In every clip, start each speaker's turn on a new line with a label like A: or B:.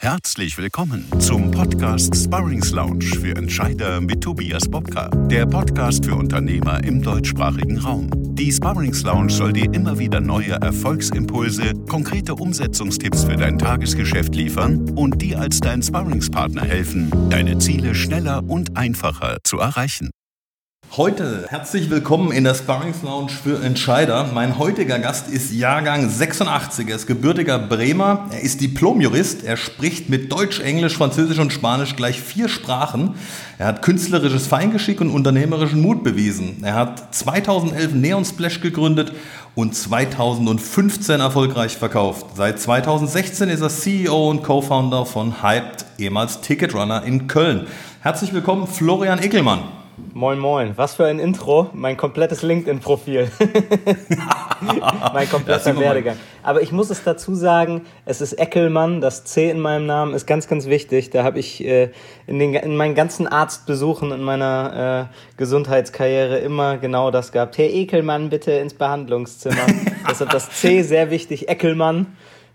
A: Herzlich willkommen zum Podcast Sparrings Lounge für Entscheider mit Tobias Bobka, der Podcast für Unternehmer im deutschsprachigen Raum. Die Sparrings Lounge soll dir immer wieder neue Erfolgsimpulse, konkrete Umsetzungstipps für dein Tagesgeschäft liefern und dir als dein Sparringspartner helfen, deine Ziele schneller und einfacher zu erreichen.
B: Heute herzlich willkommen in der Sparrings Lounge für Entscheider. Mein heutiger Gast ist Jahrgang 86. Er ist gebürtiger Bremer. Er ist Diplomjurist. Er spricht mit Deutsch, Englisch, Französisch und Spanisch gleich vier Sprachen. Er hat künstlerisches Feingeschick und unternehmerischen Mut bewiesen. Er hat 2011 Neon Splash gegründet und 2015 erfolgreich verkauft. Seit 2016 ist er CEO und Co-Founder von Hyped, ehemals Ticketrunner in Köln. Herzlich willkommen, Florian Eckelmann.
C: Moin, moin. Was für ein Intro. Mein komplettes LinkedIn-Profil. mein kompletter Werdegang. Aber ich muss es dazu sagen, es ist Eckelmann. Das C in meinem Namen ist ganz, ganz wichtig. Da habe ich äh, in, den, in meinen ganzen Arztbesuchen in meiner äh, Gesundheitskarriere immer genau das gehabt. Herr Ekelmann, bitte ins Behandlungszimmer. Deshalb das C sehr wichtig. Eckelmann.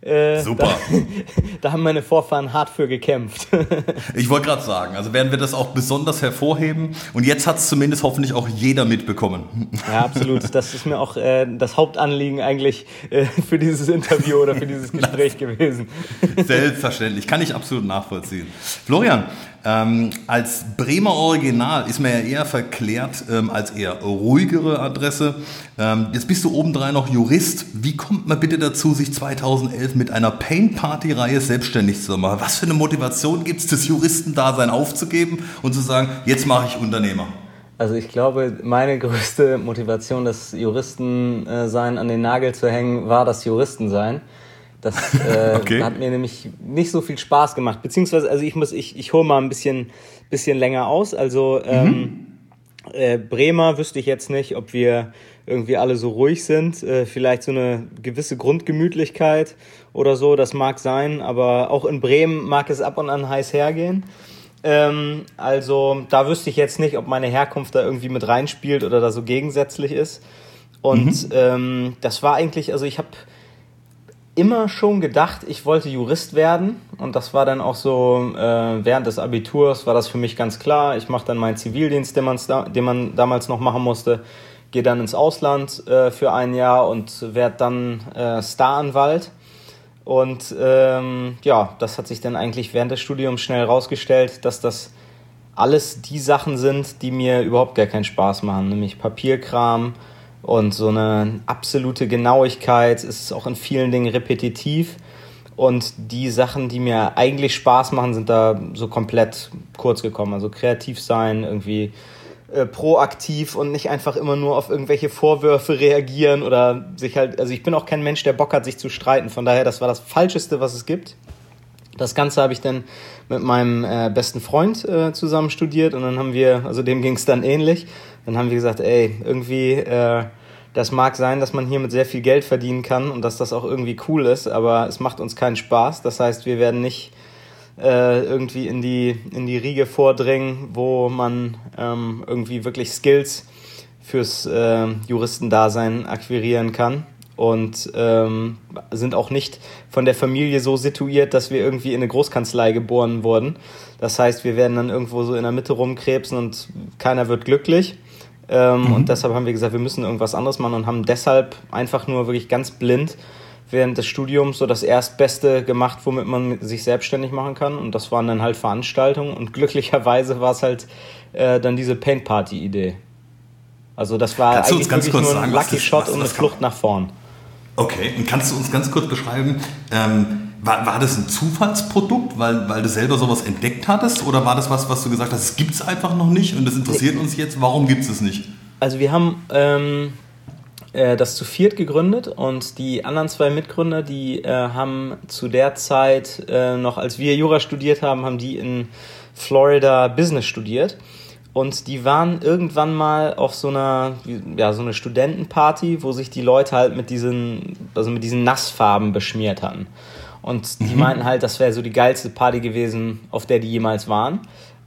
B: Äh, Super.
C: Da, da, haben meine Vorfahren hart für gekämpft.
B: ich wollte gerade sagen, also werden wir das auch besonders hervorheben. Und jetzt hat es zumindest hoffentlich auch jeder mitbekommen.
C: Ja, absolut. Das ist mir auch äh, das Hauptanliegen eigentlich äh, für dieses Interview oder für dieses Gespräch gewesen.
B: Selbstverständlich, kann ich absolut nachvollziehen. Florian, ähm, als Bremer Original ist man ja eher verklärt ähm, als eher ruhigere Adresse. Ähm, jetzt bist du obendrein noch Jurist. Wie kommt man bitte dazu, sich 2011 mit einer Paint-Party-Reihe selbstständig zu machen? Was für eine Motivation gibt es, das Juristendasein aufzugeben und zu sagen, jetzt mache ich Unternehmer?
C: Also ich glaube, meine größte Motivation, das Juristensein an den Nagel zu hängen, war das Juristensein. Das äh, okay. hat mir nämlich nicht so viel Spaß gemacht. Beziehungsweise, also ich muss, ich, ich hole mal ein bisschen, bisschen länger aus. Also ähm, mhm. äh, Bremer wüsste ich jetzt nicht, ob wir irgendwie alle so ruhig sind. Äh, vielleicht so eine gewisse Grundgemütlichkeit oder so, das mag sein, aber auch in Bremen mag es ab und an heiß hergehen. Ähm, also da wüsste ich jetzt nicht, ob meine Herkunft da irgendwie mit reinspielt oder da so gegensätzlich ist. Und mhm. ähm, das war eigentlich, also ich habe immer schon gedacht, ich wollte Jurist werden und das war dann auch so äh, während des Abiturs war das für mich ganz klar. Ich mache dann meinen Zivildienst, den, da, den man damals noch machen musste, gehe dann ins Ausland äh, für ein Jahr und werde dann äh, Staranwalt. Und ähm, ja, das hat sich dann eigentlich während des Studiums schnell herausgestellt, dass das alles die Sachen sind, die mir überhaupt gar keinen Spaß machen, nämlich Papierkram, und so eine absolute Genauigkeit ist auch in vielen Dingen repetitiv. Und die Sachen, die mir eigentlich Spaß machen, sind da so komplett kurz gekommen. Also kreativ sein, irgendwie äh, proaktiv und nicht einfach immer nur auf irgendwelche Vorwürfe reagieren oder sich halt, also ich bin auch kein Mensch, der Bock hat, sich zu streiten. Von daher, das war das Falscheste, was es gibt. Das Ganze habe ich dann mit meinem äh, besten Freund äh, zusammen studiert und dann haben wir, also dem ging es dann ähnlich, dann haben wir gesagt, ey, irgendwie, äh, das mag sein, dass man hier mit sehr viel Geld verdienen kann und dass das auch irgendwie cool ist, aber es macht uns keinen Spaß. Das heißt, wir werden nicht äh, irgendwie in die, in die Riege vordringen, wo man ähm, irgendwie wirklich Skills fürs äh, Juristendasein akquirieren kann und ähm, sind auch nicht von der Familie so situiert, dass wir irgendwie in eine Großkanzlei geboren wurden. Das heißt, wir werden dann irgendwo so in der Mitte rumkrebsen und keiner wird glücklich. Ähm, mhm. Und deshalb haben wir gesagt, wir müssen irgendwas anderes machen und haben deshalb einfach nur wirklich ganz blind während des Studiums so das Erstbeste gemacht, womit man sich selbstständig machen kann. Und das waren dann halt Veranstaltungen. Und glücklicherweise war es halt äh, dann diese Paint Party Idee. Also das war
B: Kannst eigentlich wirklich nur
C: ein
B: sagen,
C: Lucky Shot und eine Flucht nach vorn.
B: Okay, und kannst du uns ganz kurz beschreiben, ähm, war, war das ein Zufallsprodukt, weil, weil du selber sowas entdeckt hattest? Oder war das was, was du gesagt hast, es gibt es einfach noch nicht und das interessiert uns jetzt, warum gibt es es nicht?
C: Also wir haben ähm, äh, das zu viert gegründet und die anderen zwei Mitgründer, die äh, haben zu der Zeit äh, noch, als wir Jura studiert haben, haben die in Florida Business studiert. Und die waren irgendwann mal auf so einer, ja, so eine Studentenparty, wo sich die Leute halt mit diesen, also mit diesen Nassfarben beschmiert hatten. Und die mhm. meinten halt, das wäre so die geilste Party gewesen, auf der die jemals waren.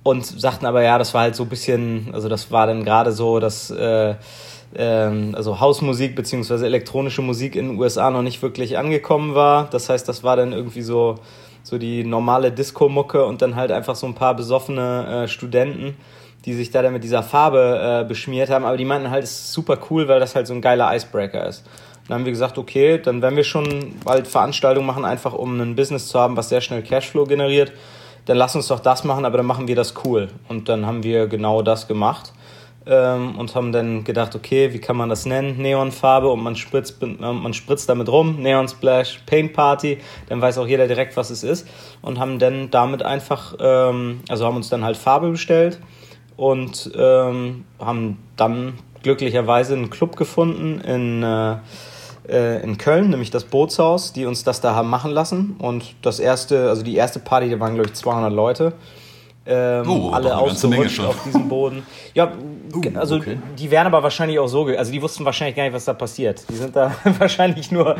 C: Und sagten aber, ja, das war halt so ein bisschen, also das war dann gerade so, dass äh, äh, also Hausmusik bzw. elektronische Musik in den USA noch nicht wirklich angekommen war. Das heißt, das war dann irgendwie so so die normale Disco-Mucke und dann halt einfach so ein paar besoffene äh, Studenten, die sich da dann mit dieser Farbe äh, beschmiert haben. Aber die meinten halt, es ist super cool, weil das halt so ein geiler Icebreaker ist. Dann haben wir gesagt, okay, dann werden wir schon bald Veranstaltungen machen, einfach um ein Business zu haben, was sehr schnell Cashflow generiert. Dann lass uns doch das machen, aber dann machen wir das cool. Und dann haben wir genau das gemacht ähm, und haben dann gedacht, okay, wie kann man das nennen? Neonfarbe und man spritzt, man spritzt damit rum, Neon Splash, Paint Party, dann weiß auch jeder direkt, was es ist. Und haben dann damit einfach, ähm, also haben uns dann halt Farbe bestellt und ähm, haben dann glücklicherweise einen Club gefunden in, äh, äh, in Köln, nämlich das Bootshaus, die uns das da haben machen lassen. Und das erste, also die erste Party, da waren glaube ich 200 Leute. Ähm, oh, alle ausgerutscht auf diesem Boden. Ja, uh, also okay. die wären aber wahrscheinlich auch so, also die wussten wahrscheinlich gar nicht, was da passiert. Die sind da wahrscheinlich nur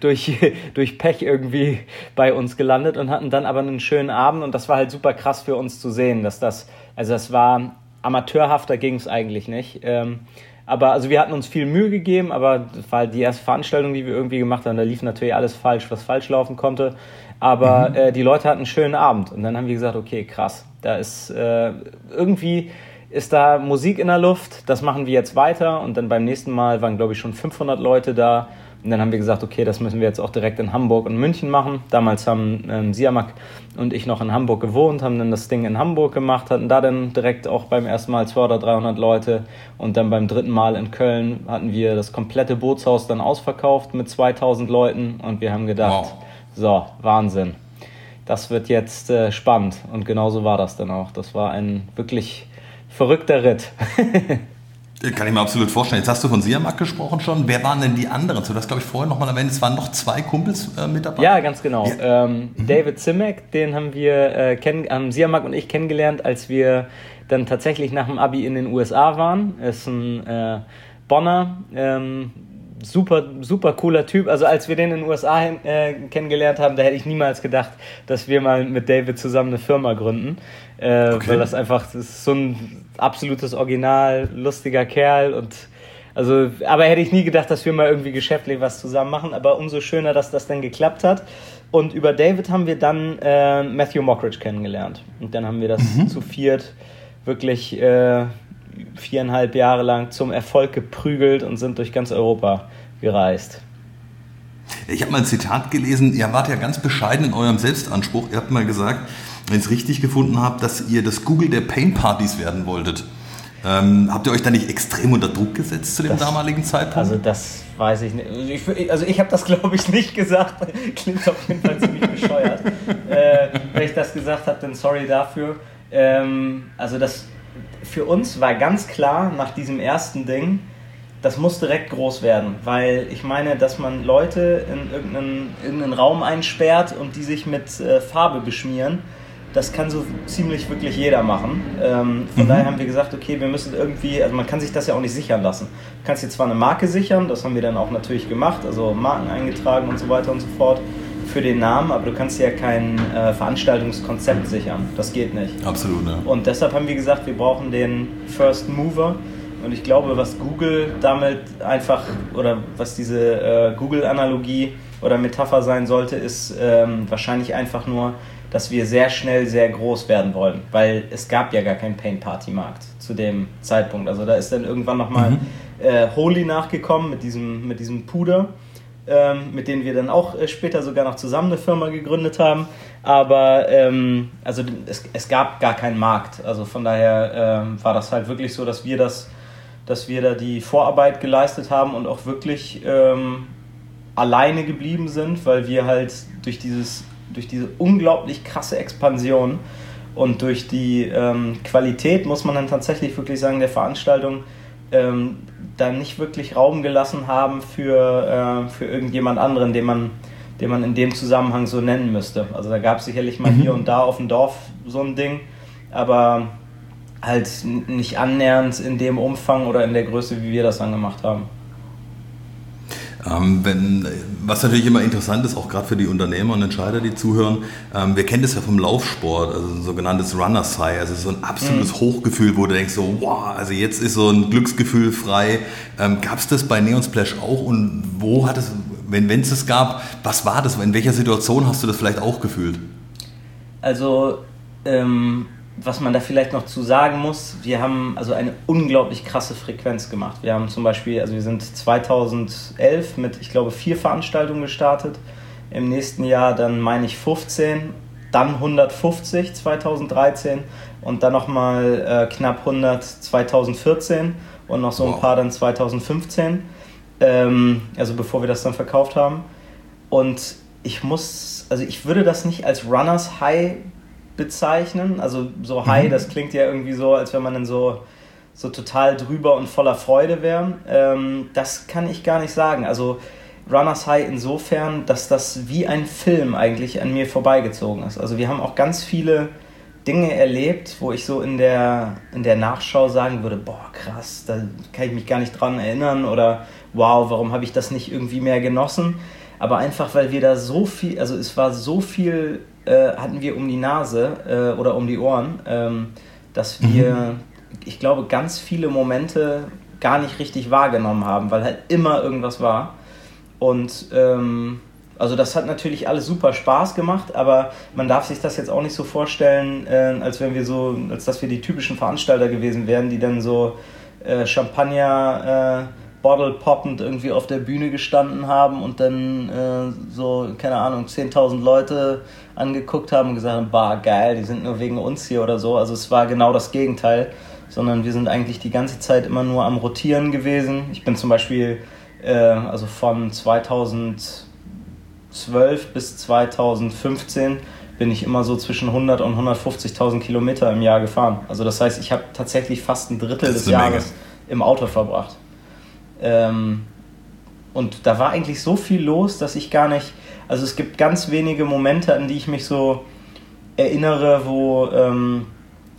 C: durch, durch Pech irgendwie bei uns gelandet und hatten dann aber einen schönen Abend und das war halt super krass für uns zu sehen, dass das, also das war amateurhafter ging es eigentlich nicht. Ähm, aber also wir hatten uns viel Mühe gegeben, aber das war halt die erste Veranstaltung, die wir irgendwie gemacht haben. Da lief natürlich alles falsch, was falsch laufen konnte. Aber mhm. äh, die Leute hatten einen schönen Abend. Und dann haben wir gesagt, okay, krass, da ist äh, irgendwie ist da Musik in der Luft. Das machen wir jetzt weiter. Und dann beim nächsten Mal waren, glaube ich, schon 500 Leute da. Und dann haben wir gesagt, okay, das müssen wir jetzt auch direkt in Hamburg und München machen. Damals haben ähm, Siamak und ich noch in Hamburg gewohnt, haben dann das Ding in Hamburg gemacht, hatten da dann direkt auch beim ersten Mal 200 oder 300 Leute. Und dann beim dritten Mal in Köln hatten wir das komplette Bootshaus dann ausverkauft mit 2000 Leuten. Und wir haben gedacht, wow. so, Wahnsinn. Das wird jetzt äh, spannend. Und genauso war das dann auch. Das war ein wirklich verrückter Ritt.
B: Kann ich mir absolut vorstellen. Jetzt hast du von Siamak gesprochen schon. Wer waren denn die anderen? Du hast, glaube ich, vorher noch mal erwähnt, es waren noch zwei Kumpels äh, mit dabei.
C: Ja, ganz genau. Ja. Ähm, mhm. David Zimek, den haben wir äh, kennen, haben Siamak und ich kennengelernt, als wir dann tatsächlich nach dem Abi in den USA waren. Er ist ein äh, Bonner, ähm, super, super cooler Typ. Also als wir den in den USA äh, kennengelernt haben, da hätte ich niemals gedacht, dass wir mal mit David zusammen eine Firma gründen. Äh, okay. Weil das einfach, das ist so ein absolutes Original, lustiger Kerl und also, aber hätte ich nie gedacht, dass wir mal irgendwie geschäftlich was zusammen machen. Aber umso schöner, dass das dann geklappt hat. Und über David haben wir dann äh, Matthew Mockridge kennengelernt. Und dann haben wir das mhm. zu viert wirklich äh, viereinhalb Jahre lang zum Erfolg geprügelt und sind durch ganz Europa gereist.
B: Ich habe mal ein Zitat gelesen, ihr wart ja ganz bescheiden in eurem Selbstanspruch. Ihr habt mal gesagt, wenn ich es richtig gefunden habe, dass ihr das Google der Pain-Partys werden wolltet. Ähm, habt ihr euch da nicht extrem unter Druck gesetzt zu dem das, damaligen Zeitpunkt?
C: Also das weiß ich nicht. Ich, also ich habe das glaube ich nicht gesagt. Klingt auf jeden Fall ziemlich bescheuert. äh, wenn ich das gesagt habe, dann sorry dafür. Ähm, also das für uns war ganz klar nach diesem ersten Ding, das muss direkt groß werden, weil ich meine, dass man Leute in irgendeinen, irgendeinen Raum einsperrt und die sich mit äh, Farbe beschmieren, das kann so ziemlich wirklich jeder machen. Ähm, von mhm. daher haben wir gesagt, okay, wir müssen irgendwie, also man kann sich das ja auch nicht sichern lassen. Du kannst dir zwar eine Marke sichern, das haben wir dann auch natürlich gemacht, also Marken eingetragen und so weiter und so fort für den Namen, aber du kannst ja kein äh, Veranstaltungskonzept sichern. Das geht nicht.
B: Absolut, ja.
C: Und deshalb haben wir gesagt, wir brauchen den First Mover. Und ich glaube, was Google damit einfach, oder was diese äh, Google-Analogie oder Metapher sein sollte, ist ähm, wahrscheinlich einfach nur, dass wir sehr schnell sehr groß werden wollen, weil es gab ja gar keinen Paint-Party-Markt zu dem Zeitpunkt. Also da ist dann irgendwann nochmal mhm. äh, Holy nachgekommen mit diesem, mit diesem Puder, ähm, mit dem wir dann auch äh, später sogar noch zusammen eine Firma gegründet haben. Aber ähm, also es, es gab gar keinen Markt. Also von daher ähm, war das halt wirklich so, dass wir das, dass wir da die Vorarbeit geleistet haben und auch wirklich ähm, alleine geblieben sind, weil wir halt durch dieses durch diese unglaublich krasse Expansion und durch die ähm, Qualität, muss man dann tatsächlich wirklich sagen, der Veranstaltung ähm, da nicht wirklich Raum gelassen haben für, äh, für irgendjemand anderen, den man, den man in dem Zusammenhang so nennen müsste. Also da gab es sicherlich mal mhm. hier und da auf dem Dorf so ein Ding, aber halt nicht annähernd in dem Umfang oder in der Größe, wie wir das dann gemacht haben.
B: Ähm, wenn, was natürlich immer interessant ist, auch gerade für die Unternehmer und Entscheider, die zuhören, ähm, wir kennen das ja vom Laufsport, also ein sogenanntes Runner's High, also so ein absolutes mhm. Hochgefühl, wo du denkst so, wow, also jetzt ist so ein Glücksgefühl frei. Ähm, Gab es das bei Neon Splash auch und wo hat es, wenn es es gab, was war das? In welcher Situation hast du das vielleicht auch gefühlt?
C: Also, ähm, was man da vielleicht noch zu sagen muss, wir haben also eine unglaublich krasse Frequenz gemacht. Wir haben zum Beispiel, also wir sind 2011 mit, ich glaube, vier Veranstaltungen gestartet. Im nächsten Jahr dann meine ich 15, dann 150 2013 und dann nochmal äh, knapp 100 2014 und noch so ein paar dann 2015. Ähm, also bevor wir das dann verkauft haben. Und ich muss, also ich würde das nicht als Runners High bezeichnen. Also so High, mhm. das klingt ja irgendwie so, als wenn man dann so, so total drüber und voller Freude wäre. Ähm, das kann ich gar nicht sagen. Also Runners High insofern, dass das wie ein Film eigentlich an mir vorbeigezogen ist. Also wir haben auch ganz viele Dinge erlebt, wo ich so in der, in der Nachschau sagen würde, boah, krass, da kann ich mich gar nicht dran erinnern oder wow, warum habe ich das nicht irgendwie mehr genossen? Aber einfach, weil wir da so viel, also es war so viel, äh, hatten wir um die Nase äh, oder um die Ohren, ähm, dass wir, mhm. ich glaube, ganz viele Momente gar nicht richtig wahrgenommen haben, weil halt immer irgendwas war. Und ähm, also das hat natürlich alles super Spaß gemacht, aber man darf sich das jetzt auch nicht so vorstellen, äh, als wenn wir so, als dass wir die typischen Veranstalter gewesen wären, die dann so äh, Champagner äh, Bottle poppend irgendwie auf der Bühne gestanden haben und dann äh, so, keine Ahnung, 10.000 Leute angeguckt haben und gesagt haben, bah, geil, die sind nur wegen uns hier oder so. Also es war genau das Gegenteil, sondern wir sind eigentlich die ganze Zeit immer nur am Rotieren gewesen. Ich bin zum Beispiel äh, also von 2000 2012 bis 2015 bin ich immer so zwischen 100 und 150.000 Kilometer im Jahr gefahren. Also das heißt, ich habe tatsächlich fast ein Drittel des Jahres Menge. im Auto verbracht. Ähm, und da war eigentlich so viel los, dass ich gar nicht, also es gibt ganz wenige Momente, an die ich mich so erinnere, wo, ähm,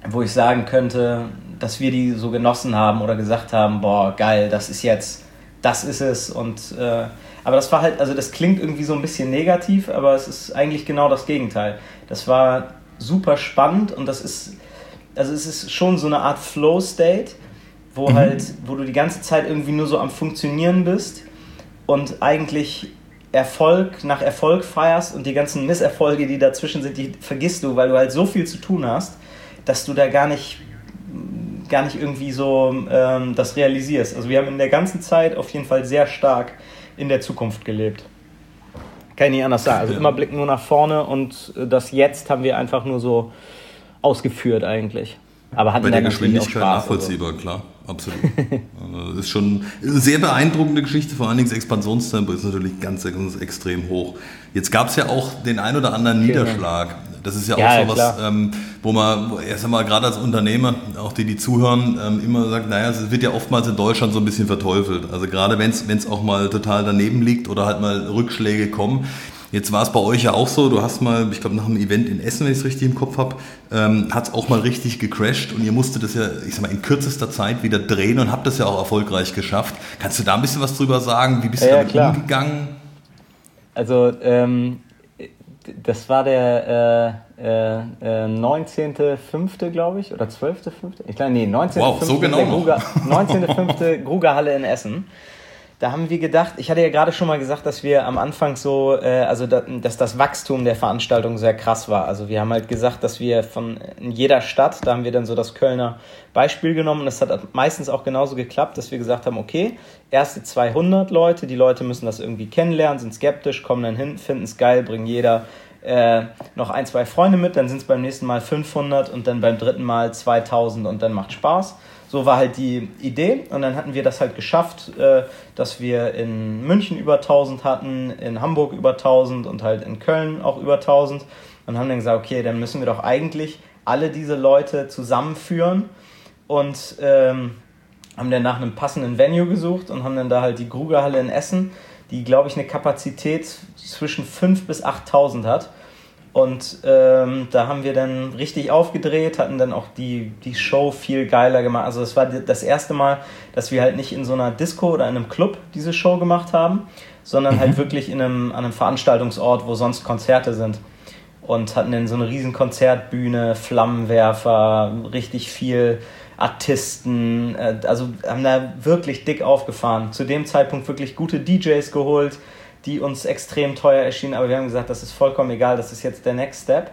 C: wo ich sagen könnte, dass wir die so genossen haben oder gesagt haben, boah, geil, das ist jetzt, das ist es und äh, aber das war halt, also das klingt irgendwie so ein bisschen negativ, aber es ist eigentlich genau das Gegenteil. Das war super spannend und das ist, also es ist schon so eine Art Flow-State, wo mhm. halt, wo du die ganze Zeit irgendwie nur so am Funktionieren bist und eigentlich Erfolg nach Erfolg feierst und die ganzen Misserfolge, die dazwischen sind, die vergisst du, weil du halt so viel zu tun hast, dass du da gar nicht gar nicht irgendwie so ähm, das realisierst. Also wir haben in der ganzen Zeit auf jeden Fall sehr stark in der Zukunft gelebt. Kann ich nicht anders sagen. Also immer blicken nur nach vorne und das Jetzt haben wir einfach nur so ausgeführt eigentlich. Aber hatten
B: Bei der Geschwindigkeit nachvollziehbar, also. klar, absolut. das ist schon eine sehr beeindruckende Geschichte, vor allen Dingen das Expansionstempo ist natürlich ganz, ganz extrem hoch. Jetzt gab es ja auch den ein oder anderen genau. Niederschlag. Das ist ja, ja auch so was, ähm, wo man, erst einmal gerade als Unternehmer, auch die, die zuhören, ähm, immer sagt, naja, es wird ja oftmals in Deutschland so ein bisschen verteufelt. Also gerade wenn es auch mal total daneben liegt oder halt mal Rückschläge kommen. Jetzt war es bei euch ja auch so, du hast mal, ich glaube nach einem Event in Essen, wenn ich es richtig im Kopf habe, ähm, hat es auch mal richtig gecrashed und ihr musstet das ja, ich sag mal, in kürzester Zeit wieder drehen und habt das ja auch erfolgreich geschafft. Kannst du da ein bisschen was drüber sagen? Wie bist du ja, damit klar. umgegangen?
C: Also ähm, das war der äh, äh, 19.05. glaube ich, oder 12.05. Ich glaube, nee, 19.05. Wow, so genau Gruger, 19.05. Grugerhalle in Essen. Da haben wir gedacht, ich hatte ja gerade schon mal gesagt, dass wir am Anfang so, äh, also da, dass das Wachstum der Veranstaltung sehr krass war. Also wir haben halt gesagt, dass wir von in jeder Stadt, da haben wir dann so das Kölner Beispiel genommen das hat meistens auch genauso geklappt, dass wir gesagt haben, okay, erste 200 Leute, die Leute müssen das irgendwie kennenlernen, sind skeptisch, kommen dann hin, finden es geil, bringen jeder äh, noch ein, zwei Freunde mit, dann sind es beim nächsten Mal 500 und dann beim dritten Mal 2000 und dann macht Spaß. So war halt die Idee und dann hatten wir das halt geschafft, äh, dass wir in München über 1000 hatten, in Hamburg über 1000 und halt in Köln auch über 1000 und haben dann gesagt, okay, dann müssen wir doch eigentlich alle diese Leute zusammenführen und ähm, haben dann nach einem passenden Venue gesucht und haben dann da halt die Grugerhalle in Essen, die glaube ich eine Kapazität zwischen 5.000 bis 8.000 hat und ähm, da haben wir dann richtig aufgedreht, hatten dann auch die, die Show viel geiler gemacht. Also es war das erste Mal, dass wir halt nicht in so einer Disco oder in einem Club diese Show gemacht haben, sondern halt mhm. halt wirklich in einem, an einem Veranstaltungsort, wo sonst Konzerte sind. Und hatten dann so eine riesen Konzertbühne, Flammenwerfer, richtig viel Artisten, äh, also haben da wirklich dick aufgefahren. Zu dem Zeitpunkt wirklich gute DJs geholt, die uns extrem teuer erschienen, aber wir haben gesagt, das ist vollkommen egal, das ist jetzt der Next Step.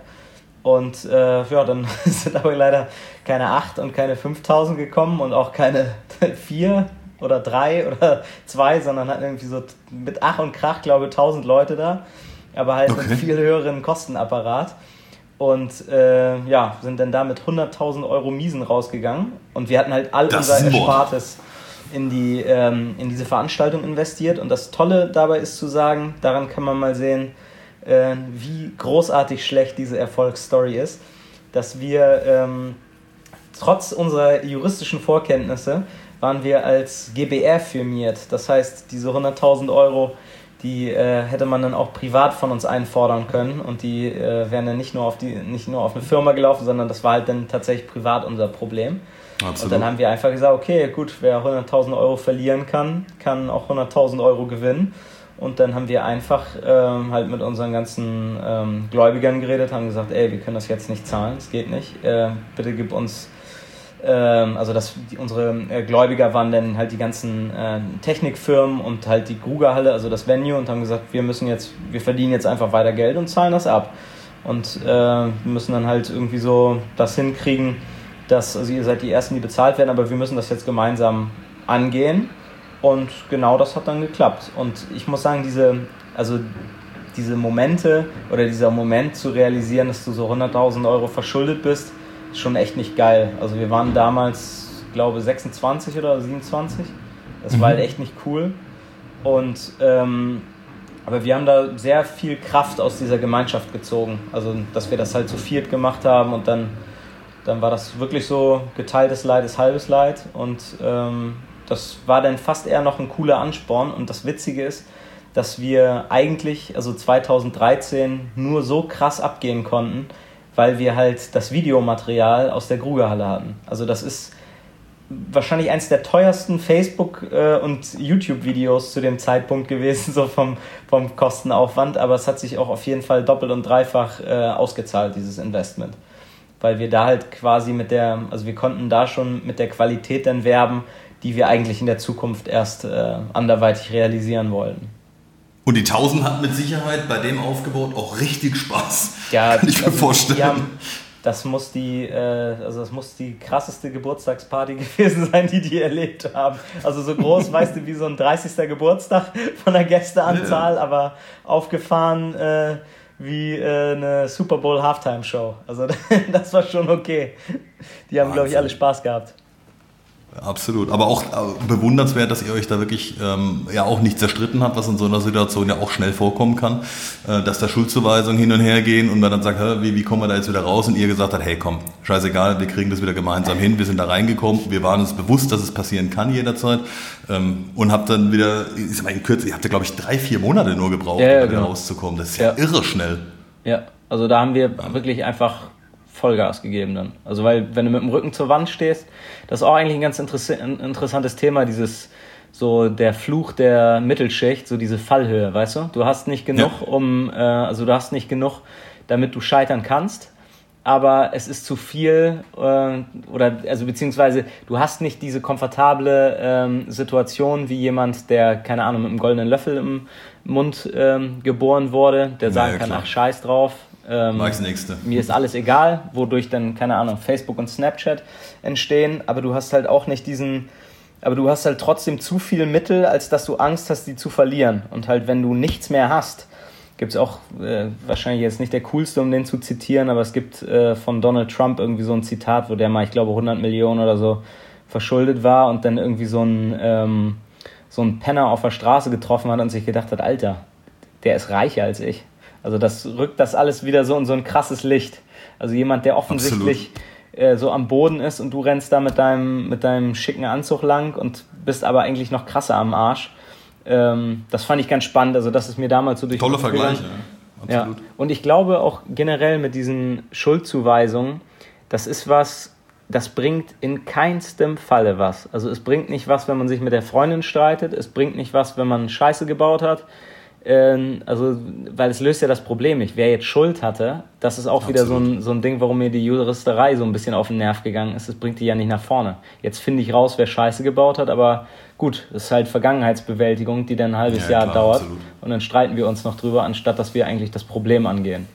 C: Und äh, ja, dann sind aber leider keine 8 und keine 5000 gekommen und auch keine 4 oder 3 oder 2, sondern hatten irgendwie so mit Ach und Krach, glaube ich, 1000 Leute da, aber halt okay. mit viel höheren Kostenapparat. Und äh, ja, sind dann da mit 100.000 Euro Miesen rausgegangen. Und wir hatten halt all das unser Erspartes in, die, ähm, in diese Veranstaltung investiert. Und das Tolle dabei ist zu sagen, daran kann man mal sehen, äh, wie großartig schlecht diese Erfolgsstory ist, dass wir ähm, trotz unserer juristischen Vorkenntnisse waren wir als GBR firmiert. Das heißt, diese 100.000 Euro, die äh, hätte man dann auch privat von uns einfordern können und die äh, wären dann nicht nur, auf die, nicht nur auf eine Firma gelaufen, sondern das war halt dann tatsächlich privat unser Problem. Absolut. Und dann haben wir einfach gesagt, okay, gut, wer 100.000 Euro verlieren kann, kann auch 100.000 Euro gewinnen. Und dann haben wir einfach ähm, halt mit unseren ganzen ähm, Gläubigern geredet, haben gesagt, ey, wir können das jetzt nicht zahlen, es geht nicht. Äh, bitte gib uns, ähm, also das, die, unsere äh, Gläubiger waren dann halt die ganzen äh, Technikfirmen und halt die Grugerhalle, also das Venue und haben gesagt, wir müssen jetzt, wir verdienen jetzt einfach weiter Geld und zahlen das ab. Und äh, müssen dann halt irgendwie so das hinkriegen, dass, also ihr seid die Ersten, die bezahlt werden, aber wir müssen das jetzt gemeinsam angehen und genau das hat dann geklappt. Und ich muss sagen, diese, also diese Momente oder dieser Moment zu realisieren, dass du so 100.000 Euro verschuldet bist, ist schon echt nicht geil. Also wir waren damals, glaube 26 oder 27. Das mhm. war halt echt nicht cool. Und ähm, aber wir haben da sehr viel Kraft aus dieser Gemeinschaft gezogen. Also dass wir das halt zu viert gemacht haben und dann, dann war das wirklich so geteiltes Leid ist halbes Leid. Und ähm, das war dann fast eher noch ein cooler Ansporn. Und das Witzige ist, dass wir eigentlich, also 2013, nur so krass abgehen konnten, weil wir halt das Videomaterial aus der Grugerhalle hatten. Also das ist wahrscheinlich eins der teuersten Facebook- äh, und YouTube-Videos zu dem Zeitpunkt gewesen, so vom, vom Kostenaufwand, aber es hat sich auch auf jeden Fall doppelt und dreifach äh, ausgezahlt, dieses Investment. Weil wir da halt quasi mit der, also wir konnten da schon mit der Qualität dann werben, die wir eigentlich in der Zukunft erst äh, anderweitig realisieren wollen.
B: Und die 1000 hatten mit Sicherheit bei dem Aufgebot auch richtig Spaß. Ja, kann ich mir also, vorstellen.
C: Haben, das muss die, äh, also das muss die krasseste Geburtstagsparty gewesen sein, die die erlebt haben. Also so groß, weißt du, wie so ein 30. Geburtstag von der Gästeanzahl, ja. aber aufgefahren äh, wie äh, eine Super Bowl Halftime Show. Also das war schon okay. Die haben, glaube ich, alle Spaß gehabt.
B: Absolut, aber auch äh, bewundernswert, dass ihr euch da wirklich ähm, ja auch nicht zerstritten habt, was in so einer Situation ja auch schnell vorkommen kann, äh, dass da Schuldzuweisungen hin und her gehen und man dann sagt, wie, wie kommen wir da jetzt wieder raus? Und ihr gesagt habt, hey komm, scheißegal, wir kriegen das wieder gemeinsam hin, wir sind da reingekommen, wir waren uns bewusst, dass es passieren kann jederzeit ähm, und habt dann wieder, ich sag mal in Kürze, ihr habt ja glaube ich drei, vier Monate nur gebraucht, ja, ja, um genau. rauszukommen, das ist ja, ja. irre schnell.
C: Ja, also da haben wir wirklich einfach Vollgas gegeben dann. Also weil, wenn du mit dem Rücken zur Wand stehst, das ist auch eigentlich ein ganz interessantes Thema, dieses so der Fluch der Mittelschicht, so diese Fallhöhe, weißt du? Du hast nicht genug, ja. um, äh, also du hast nicht genug, damit du scheitern kannst, aber es ist zu viel äh, oder also beziehungsweise du hast nicht diese komfortable ähm, Situation wie jemand, der keine Ahnung mit einem goldenen Löffel im Mund ähm, geboren wurde, der sagen ja, kann, ach Scheiß drauf, ähm, nächste. Mir ist alles egal, wodurch dann, keine Ahnung, Facebook und Snapchat entstehen, aber du hast halt auch nicht diesen, aber du hast halt trotzdem zu viel Mittel, als dass du Angst hast, die zu verlieren. Und halt, wenn du nichts mehr hast, gibt es auch, äh, wahrscheinlich jetzt nicht der coolste, um den zu zitieren, aber es gibt äh, von Donald Trump irgendwie so ein Zitat, wo der mal, ich glaube, 100 Millionen oder so verschuldet war und dann irgendwie so ein, ähm, so ein Penner auf der Straße getroffen hat und sich gedacht hat, Alter, der ist reicher als ich. Also das rückt das alles wieder so in so ein krasses Licht. Also jemand, der offensichtlich äh, so am Boden ist und du rennst da mit deinem, mit deinem schicken Anzug lang und bist aber eigentlich noch krasser am Arsch. Ähm, das fand ich ganz spannend. Also das ist mir damals so durch. Tolle Vergleiche. Ja. Absolut. Ja. Und ich glaube auch generell mit diesen Schuldzuweisungen, das ist was, das bringt in keinstem Falle was. Also es bringt nicht was, wenn man sich mit der Freundin streitet, es bringt nicht was, wenn man Scheiße gebaut hat, ähm, also, weil es löst ja das Problem nicht. Wer jetzt Schuld hatte, das ist auch Absolut. wieder so ein, so ein Ding, warum mir die Juristerei so ein bisschen auf den Nerv gegangen ist. Es bringt die ja nicht nach vorne. Jetzt finde ich raus, wer Scheiße gebaut hat, aber gut, es ist halt Vergangenheitsbewältigung, die dann ein halbes ja, Jahr klar, dauert. Absolut. Und dann streiten wir uns noch drüber, anstatt dass wir eigentlich das Problem angehen.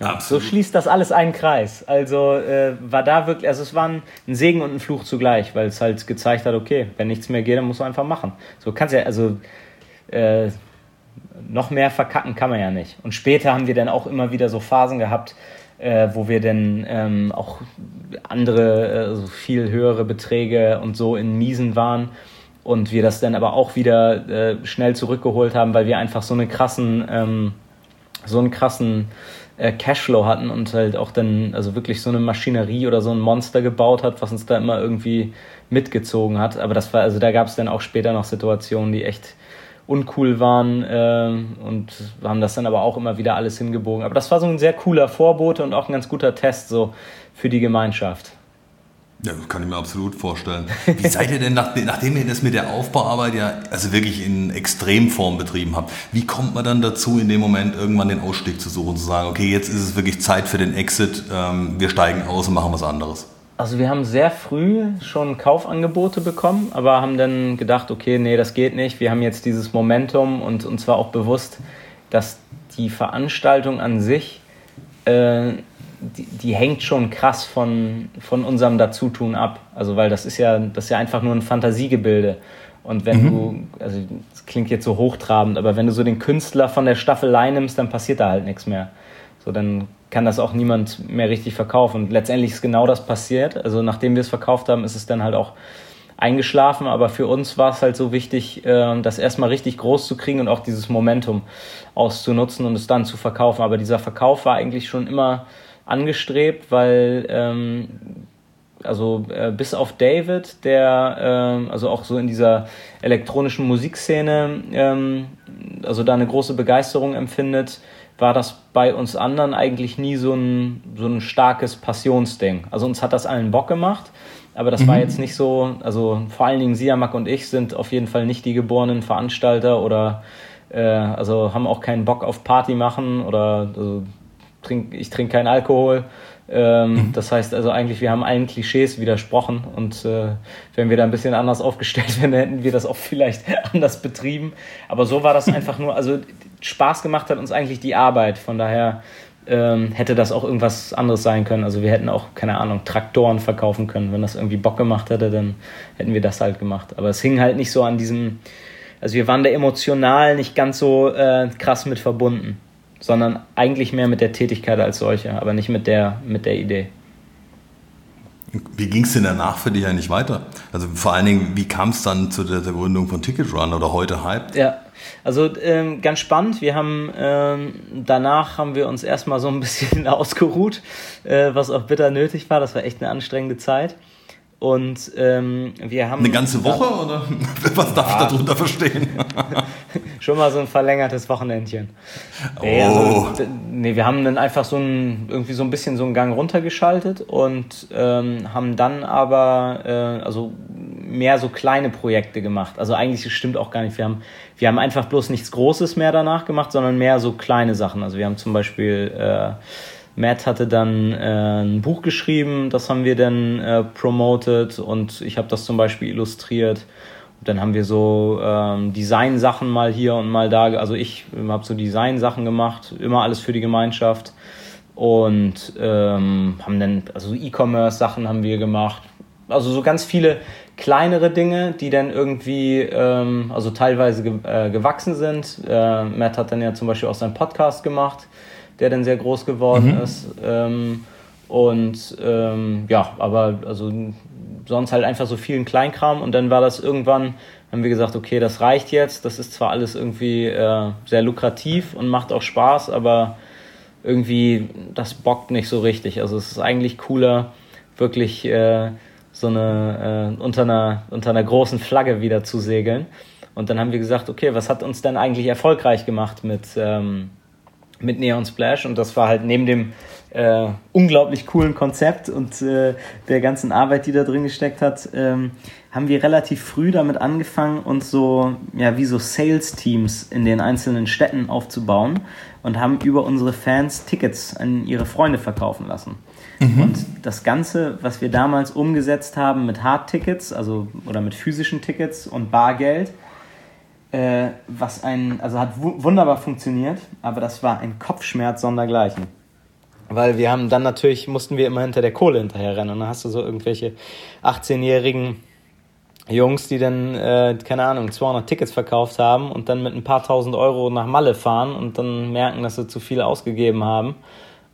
C: Ja, so schließt das alles einen Kreis. Also äh, war da wirklich, also es war ein, Segen und ein Fluch zugleich, weil es halt gezeigt hat, okay, wenn nichts mehr geht, dann musst du einfach machen. So kannst ja, also äh, noch mehr verkacken kann man ja nicht. Und später haben wir dann auch immer wieder so Phasen gehabt, äh, wo wir dann ähm, auch andere, äh, so viel höhere Beträge und so in Miesen waren und wir das dann aber auch wieder äh, schnell zurückgeholt haben, weil wir einfach so eine krassen, ähm, so einen krassen äh, Cashflow hatten und halt auch dann also wirklich so eine Maschinerie oder so ein Monster gebaut hat, was uns da immer irgendwie mitgezogen hat. Aber das war, also da gab es dann auch später noch Situationen, die echt uncool waren äh, und haben das dann aber auch immer wieder alles hingebogen. Aber das war so ein sehr cooler Vorbote und auch ein ganz guter Test so für die Gemeinschaft.
B: Ja, kann ich mir absolut vorstellen. Wie seid ihr denn, nach, nachdem ihr das mit der Aufbauarbeit ja also wirklich in Extremform betrieben habt, wie kommt man dann dazu, in dem Moment irgendwann den Ausstieg zu suchen, zu sagen, okay, jetzt ist es wirklich Zeit für den Exit, ähm, wir steigen aus und machen was anderes?
C: Also wir haben sehr früh schon Kaufangebote bekommen, aber haben dann gedacht, okay, nee, das geht nicht. Wir haben jetzt dieses Momentum und uns war auch bewusst, dass die Veranstaltung an sich, äh, die, die, hängt schon krass von, von unserem Dazutun ab. Also weil das ist ja, das ist ja einfach nur ein Fantasiegebilde. Und wenn mhm. du, also das klingt jetzt so hochtrabend, aber wenn du so den Künstler von der Staffelei nimmst, dann passiert da halt nichts mehr. So, dann kann das auch niemand mehr richtig verkaufen. Und letztendlich ist genau das passiert. Also nachdem wir es verkauft haben, ist es dann halt auch eingeschlafen. Aber für uns war es halt so wichtig, äh, das erstmal richtig groß zu kriegen und auch dieses Momentum auszunutzen und es dann zu verkaufen. Aber dieser Verkauf war eigentlich schon immer angestrebt, weil ähm, also äh, bis auf David, der äh, also auch so in dieser elektronischen Musikszene ähm, also da eine große Begeisterung empfindet, war das bei uns anderen eigentlich nie so ein, so ein starkes Passionsding. Also uns hat das allen Bock gemacht, aber das mhm. war jetzt nicht so, also vor allen Dingen Siamak und ich sind auf jeden Fall nicht die geborenen Veranstalter oder äh, also haben auch keinen Bock auf Party machen oder also, trink, ich trinke keinen Alkohol. Ähm, mhm. Das heißt also eigentlich, wir haben allen Klischees widersprochen und äh, wenn wir da ein bisschen anders aufgestellt wären, hätten wir das auch vielleicht anders betrieben. Aber so war das einfach nur, also Spaß gemacht hat uns eigentlich die Arbeit. Von daher ähm, hätte das auch irgendwas anderes sein können. Also wir hätten auch, keine Ahnung, Traktoren verkaufen können. Wenn das irgendwie Bock gemacht hätte, dann hätten wir das halt gemacht. Aber es hing halt nicht so an diesem, also wir waren da emotional nicht ganz so äh, krass mit verbunden, sondern eigentlich mehr mit der Tätigkeit als solche, aber nicht mit der, mit der Idee.
B: Wie ging es denn danach für dich eigentlich weiter? Also vor allen Dingen, wie kam es dann zu der, der, Gründung von Ticket Run oder heute Hype?
C: Ja, also ähm, ganz spannend. Wir haben ähm, danach haben wir uns erstmal so ein bisschen ausgeruht, äh, was auch bitter nötig war. Das war echt eine anstrengende Zeit. Und ähm, wir haben.
B: Eine ganze Woche oder was darf ja, ich darunter verstehen?
C: schon mal so ein verlängertes Wochenendchen. Nee, oh. also, nee, wir haben dann einfach so ein, irgendwie so ein bisschen so einen Gang runtergeschaltet und ähm, haben dann aber äh, also mehr so kleine Projekte gemacht. Also eigentlich stimmt auch gar nicht. Wir haben, wir haben einfach bloß nichts Großes mehr danach gemacht, sondern mehr so kleine Sachen. Also wir haben zum Beispiel äh, Matt hatte dann äh, ein Buch geschrieben, das haben wir dann äh, promoted und ich habe das zum Beispiel illustriert. Und dann haben wir so ähm, Design-Sachen mal hier und mal da. Also ich habe so Design-Sachen gemacht, immer alles für die Gemeinschaft. Und ähm, haben dann, also E-Commerce-Sachen haben wir gemacht. Also so ganz viele kleinere Dinge, die dann irgendwie, ähm, also teilweise ge äh, gewachsen sind. Äh, Matt hat dann ja zum Beispiel auch seinen Podcast gemacht der dann sehr groß geworden mhm. ist. Ähm, und ähm, ja, aber also sonst halt einfach so vielen Kleinkram und dann war das irgendwann, haben wir gesagt, okay, das reicht jetzt. Das ist zwar alles irgendwie äh, sehr lukrativ und macht auch Spaß, aber irgendwie das bockt nicht so richtig. Also es ist eigentlich cooler, wirklich äh, so eine äh, unter einer unter einer großen Flagge wieder zu segeln. Und dann haben wir gesagt, okay, was hat uns denn eigentlich erfolgreich gemacht mit ähm, mit Neon Splash und das war halt neben dem äh, unglaublich coolen Konzept und äh, der ganzen Arbeit, die da drin gesteckt hat, ähm, haben wir relativ früh damit angefangen, uns so, ja, wie so Sales-Teams in den einzelnen Städten aufzubauen und haben über unsere Fans Tickets an ihre Freunde verkaufen lassen. Mhm. Und das Ganze, was wir damals umgesetzt haben mit Hard-Tickets, also oder mit physischen Tickets und Bargeld, äh, was ein, also hat wunderbar funktioniert, aber das war ein Kopfschmerz sondergleichen. Weil wir haben dann natürlich, mussten wir immer hinter der Kohle hinterher rennen. Und dann hast du so irgendwelche 18-jährigen Jungs, die dann, äh, keine Ahnung, 200 Tickets verkauft haben und dann mit ein paar tausend Euro nach Malle fahren und dann merken, dass sie zu viel ausgegeben haben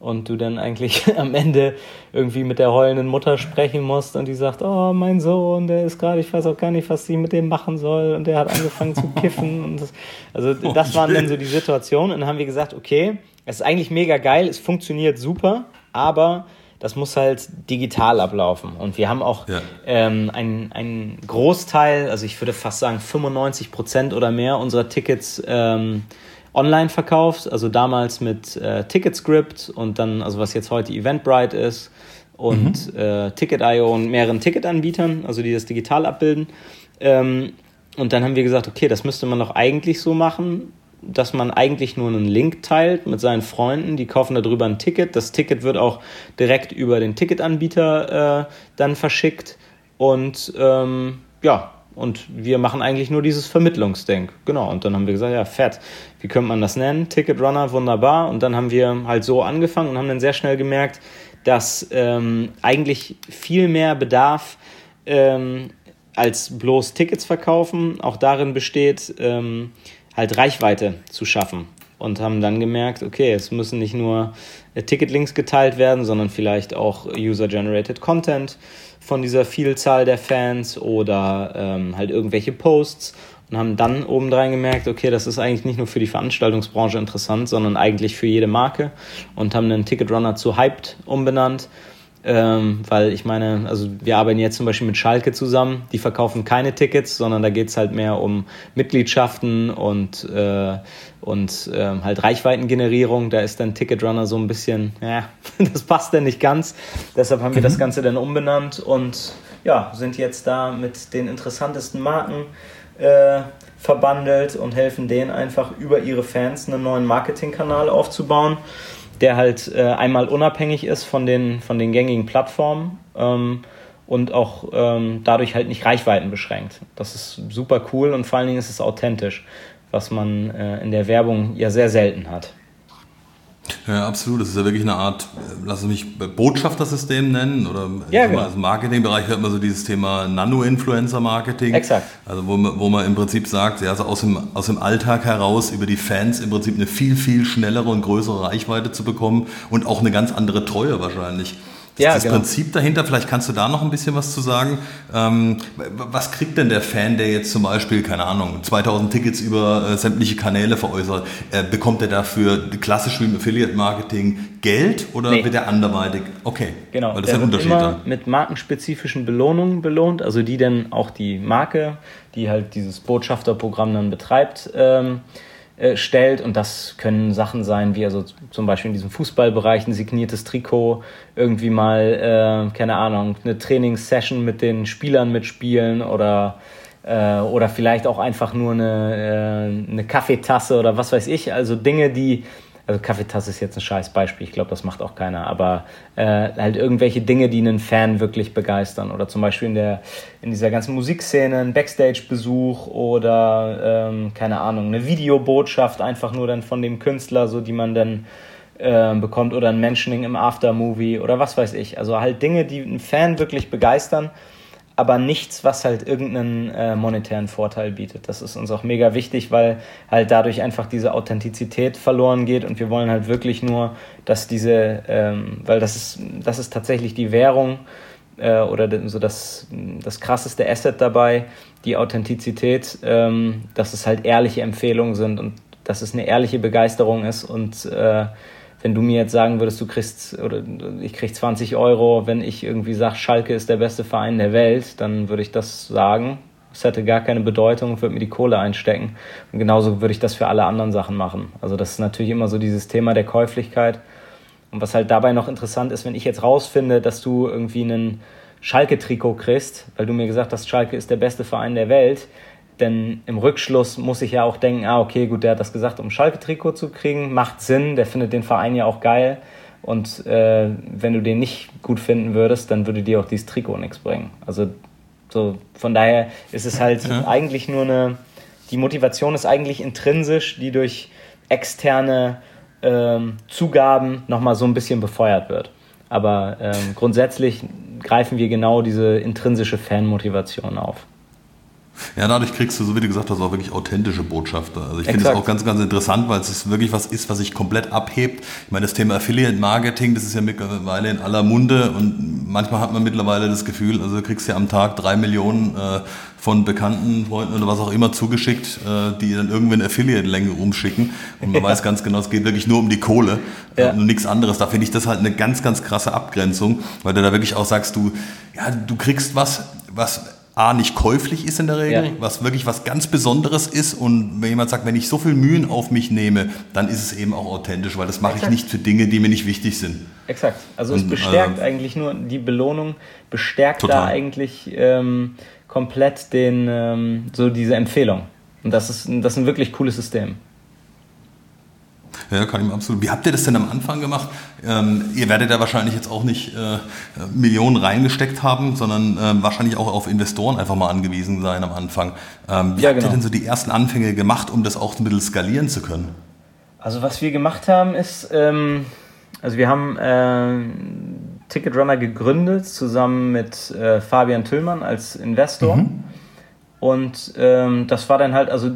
C: und du dann eigentlich am Ende irgendwie mit der heulenden Mutter sprechen musst und die sagt, oh, mein Sohn, der ist gerade, ich weiß auch gar nicht, was ich mit dem machen soll und der hat angefangen zu kiffen und das, also oh, das waren dann so die Situationen und dann haben wir gesagt, okay, es ist eigentlich mega geil, es funktioniert super, aber das muss halt digital ablaufen. Und wir haben auch ja. ähm, einen Großteil, also ich würde fast sagen 95 Prozent oder mehr unserer Tickets ähm, online verkauft. Also damals mit äh, Ticketscript und dann, also was jetzt heute Eventbrite ist und mhm. äh, Ticket.io und mehreren Ticketanbietern, also die das digital abbilden. Ähm, und dann haben wir gesagt, okay, das müsste man doch eigentlich so machen, dass man eigentlich nur einen Link teilt mit seinen Freunden, die kaufen darüber ein Ticket. Das Ticket wird auch direkt über den Ticketanbieter äh, dann verschickt. Und ähm, ja, und wir machen eigentlich nur dieses Vermittlungsding. Genau, und dann haben wir gesagt, ja, fett. Wie könnte man das nennen? Ticketrunner, wunderbar. Und dann haben wir halt so angefangen und haben dann sehr schnell gemerkt, dass ähm, eigentlich viel mehr Bedarf ähm, als bloß Tickets verkaufen auch darin besteht, ähm, halt Reichweite zu schaffen und haben dann gemerkt, okay, es müssen nicht nur äh, Ticketlinks geteilt werden, sondern vielleicht auch User-Generated Content von dieser Vielzahl der Fans oder ähm, halt irgendwelche Posts und haben dann obendrein gemerkt, okay, das ist eigentlich nicht nur für die Veranstaltungsbranche interessant, sondern eigentlich für jede Marke und haben den Ticketrunner zu Hyped umbenannt ähm, weil ich meine, also wir arbeiten jetzt zum Beispiel mit Schalke zusammen, die verkaufen keine Tickets, sondern da geht es halt mehr um Mitgliedschaften und, äh, und äh, halt Reichweitengenerierung. Da ist dann Ticketrunner so ein bisschen, ja, das passt dann nicht ganz. Deshalb haben wir das mhm. Ganze dann umbenannt und ja, sind jetzt da mit den interessantesten Marken äh, verbandelt und helfen denen einfach über ihre Fans einen neuen Marketingkanal aufzubauen der halt äh, einmal unabhängig ist von den, von den gängigen Plattformen ähm, und auch ähm, dadurch halt nicht Reichweiten beschränkt. Das ist super cool und vor allen Dingen ist es authentisch, was man äh, in der Werbung ja sehr selten hat.
B: Ja, absolut. Das ist ja wirklich eine Art, lass es mich Botschaftersystem nennen oder ja, genau. im Marketingbereich hört man so dieses Thema Nano-Influencer-Marketing. Exakt. Also wo man, wo man im Prinzip sagt, ja, also aus dem, aus dem Alltag heraus über die Fans im Prinzip eine viel, viel schnellere und größere Reichweite zu bekommen und auch eine ganz andere Treue wahrscheinlich ja, das genau. Prinzip dahinter, vielleicht kannst du da noch ein bisschen was zu sagen. Ähm, was kriegt denn der Fan, der jetzt zum Beispiel, keine Ahnung, 2000 Tickets über äh, sämtliche Kanäle veräußert, äh, bekommt er dafür klassisch wie im Affiliate-Marketing Geld oder nee. wird er anderweitig? Okay,
C: genau. Weil das der ist ein Unterschied immer dann. mit markenspezifischen Belohnungen belohnt, also die dann auch die Marke, die halt dieses Botschafterprogramm dann betreibt, ähm, äh, stellt. Und das können Sachen sein, wie also zum Beispiel in diesem Fußballbereich ein signiertes Trikot, irgendwie mal, äh, keine Ahnung, eine Trainingssession mit den Spielern mitspielen oder äh, oder vielleicht auch einfach nur eine, äh, eine Kaffeetasse oder was weiß ich. Also Dinge, die also Kaffeetasse ist jetzt ein scheiß Beispiel, ich glaube, das macht auch keiner, aber äh, halt irgendwelche Dinge, die einen Fan wirklich begeistern. Oder zum Beispiel in, der, in dieser ganzen Musikszene ein Backstage-Besuch oder, ähm, keine Ahnung, eine Videobotschaft einfach nur dann von dem Künstler, so die man dann äh, bekommt oder ein Mentioning im Aftermovie oder was weiß ich. Also halt Dinge, die einen Fan wirklich begeistern aber nichts, was halt irgendeinen äh, monetären Vorteil bietet. Das ist uns auch mega wichtig, weil halt dadurch einfach diese Authentizität verloren geht und wir wollen halt wirklich nur, dass diese, ähm, weil das ist, das ist tatsächlich die Währung äh, oder so das, das krasseste Asset dabei, die Authentizität, ähm, dass es halt ehrliche Empfehlungen sind und dass es eine ehrliche Begeisterung ist und äh, wenn du mir jetzt sagen würdest, du kriegst oder ich krieg 20 Euro, wenn ich irgendwie sage, Schalke ist der beste Verein der Welt, dann würde ich das sagen. es hätte gar keine Bedeutung, würde mir die Kohle einstecken. Und genauso würde ich das für alle anderen Sachen machen. Also das ist natürlich immer so dieses Thema der Käuflichkeit. Und was halt dabei noch interessant ist, wenn ich jetzt rausfinde, dass du irgendwie einen Schalke-Trikot kriegst, weil du mir gesagt hast, Schalke ist der beste Verein der Welt, denn im Rückschluss muss ich ja auch denken, ah, okay, gut, der hat das gesagt, um Schalke-Trikot zu kriegen, macht Sinn, der findet den Verein ja auch geil. Und äh, wenn du den nicht gut finden würdest, dann würde dir auch dieses Trikot nichts bringen. Also so, von daher ist es halt ja. eigentlich nur eine, die Motivation ist eigentlich intrinsisch, die durch externe ähm, Zugaben nochmal so ein bisschen befeuert wird. Aber ähm, grundsätzlich greifen wir genau diese intrinsische Fanmotivation auf.
B: Ja, dadurch kriegst du, so wie du gesagt hast, auch wirklich authentische Botschafter. Also ich finde es auch ganz, ganz interessant, weil es wirklich was ist, was sich komplett abhebt. Ich meine, das Thema Affiliate Marketing, das ist ja mittlerweile in aller Munde und manchmal hat man mittlerweile das Gefühl, also du kriegst ja am Tag drei Millionen äh, von bekannten Freunden oder was auch immer zugeschickt, äh, die dann irgendwie eine Affiliate-Länge rumschicken. Und man ja. weiß ganz genau, es geht wirklich nur um die Kohle ja. und nichts anderes. Da finde ich das halt eine ganz, ganz krasse Abgrenzung, weil du da wirklich auch sagst, du, ja, du kriegst was, was A, nicht käuflich ist in der Regel, ja. was wirklich was ganz Besonderes ist. Und wenn jemand sagt, wenn ich so viel Mühen auf mich nehme, dann ist es eben auch authentisch, weil das mache Exakt. ich nicht für Dinge, die mir nicht wichtig sind.
C: Exakt. Also es bestärkt äh, eigentlich nur, die Belohnung bestärkt total. da eigentlich ähm, komplett den, ähm, so diese Empfehlung. Und das ist, das ist ein wirklich cooles System.
B: Ja, kann ich mir absolut. Wie habt ihr das denn am Anfang gemacht? Ähm, ihr werdet ja wahrscheinlich jetzt auch nicht äh, Millionen reingesteckt haben, sondern äh, wahrscheinlich auch auf Investoren einfach mal angewiesen sein am Anfang. Ähm, wie ja, habt genau. ihr denn so die ersten Anfänge gemacht, um das auch ein bisschen skalieren zu können?
C: Also was wir gemacht haben ist, ähm, also wir haben äh, Ticketrunner gegründet zusammen mit äh, Fabian Tüllmann als Investor. Mhm. Und ähm, das war dann halt, also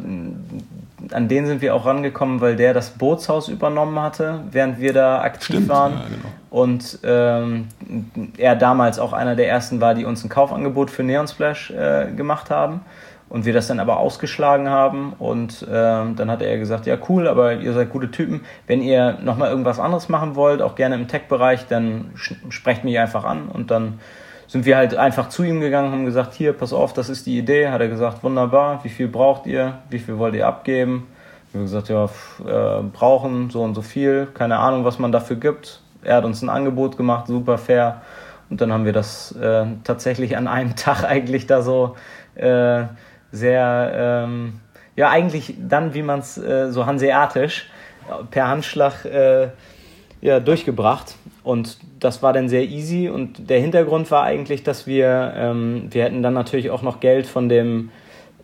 C: an den sind wir auch rangekommen, weil der das Bootshaus übernommen hatte, während wir da aktiv Stimmt, waren. Ja, genau. Und ähm, er damals auch einer der ersten war, die uns ein Kaufangebot für Neon Splash äh, gemacht haben. Und wir das dann aber ausgeschlagen haben. Und ähm, dann hat er gesagt, ja cool, aber ihr seid gute Typen. Wenn ihr nochmal irgendwas anderes machen wollt, auch gerne im Tech-Bereich, dann sprecht mich einfach an. Und dann sind wir halt einfach zu ihm gegangen, haben gesagt, hier, pass auf, das ist die Idee. Hat er gesagt, wunderbar, wie viel braucht ihr, wie viel wollt ihr abgeben? Wir haben gesagt, ja, äh, brauchen so und so viel, keine Ahnung, was man dafür gibt. Er hat uns ein Angebot gemacht, super fair. Und dann haben wir das äh, tatsächlich an einem Tag eigentlich da so äh, sehr, ähm, ja, eigentlich dann, wie man es äh, so hanseatisch per Handschlag äh, ja, durchgebracht. Und das war dann sehr easy. Und der Hintergrund war eigentlich, dass wir, ähm, wir hätten dann natürlich auch noch Geld von dem,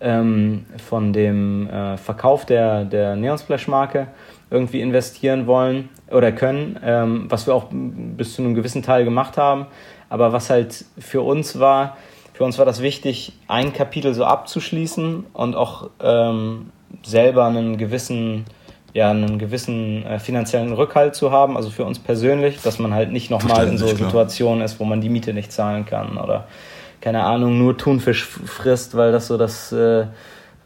C: ähm, von dem äh, Verkauf der, der Neon Splash Marke irgendwie investieren wollen oder können, ähm, was wir auch bis zu einem gewissen Teil gemacht haben. Aber was halt für uns war, für uns war das wichtig, ein Kapitel so abzuschließen und auch ähm, selber einen gewissen ja, einen gewissen äh, finanziellen Rückhalt zu haben, also für uns persönlich, dass man halt nicht nochmal in so klar. Situationen ist, wo man die Miete nicht zahlen kann oder keine Ahnung, nur Thunfisch frisst, weil das so das äh, äh,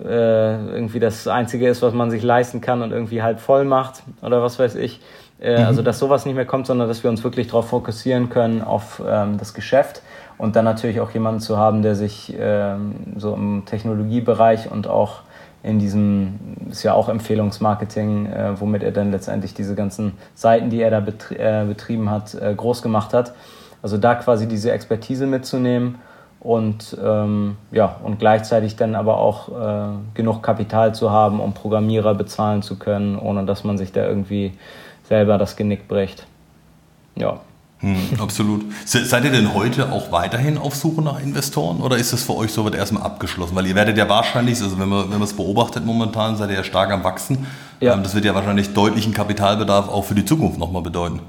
C: irgendwie das Einzige ist, was man sich leisten kann und irgendwie halb voll macht oder was weiß ich. Äh, mhm. Also dass sowas nicht mehr kommt, sondern dass wir uns wirklich darauf fokussieren können, auf ähm, das Geschäft und dann natürlich auch jemanden zu haben, der sich ähm, so im Technologiebereich und auch in diesem, ist ja auch Empfehlungsmarketing, äh, womit er dann letztendlich diese ganzen Seiten, die er da betri äh, betrieben hat, äh, groß gemacht hat. Also da quasi diese Expertise mitzunehmen und, ähm, ja, und gleichzeitig dann aber auch äh, genug Kapital zu haben, um Programmierer bezahlen zu können, ohne dass man sich da irgendwie selber das Genick bricht. Ja.
B: Hm, absolut. Seid ihr denn heute auch weiterhin auf Suche nach Investoren oder ist das für euch soweit erstmal abgeschlossen? Weil ihr werdet ja wahrscheinlich, also wenn man wenn man es beobachtet momentan, seid ihr ja stark am Wachsen. Ja. Ähm, das wird ja wahrscheinlich deutlichen Kapitalbedarf auch für die Zukunft nochmal bedeuten.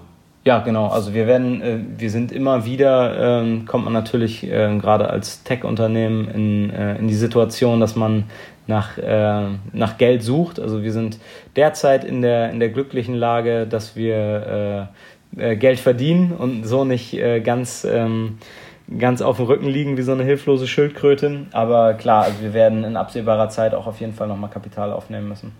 C: Ja, genau. Also wir werden, äh, wir sind immer wieder, ähm, kommt man natürlich äh, gerade als Tech-Unternehmen in, äh, in die Situation, dass man nach, äh, nach Geld sucht. Also wir sind derzeit in der, in der glücklichen Lage, dass wir Geld verdienen und so nicht äh, ganz, ähm, ganz auf dem Rücken liegen wie so eine hilflose Schildkröte. Aber klar, also wir werden in absehbarer Zeit auch auf jeden Fall nochmal Kapital aufnehmen müssen.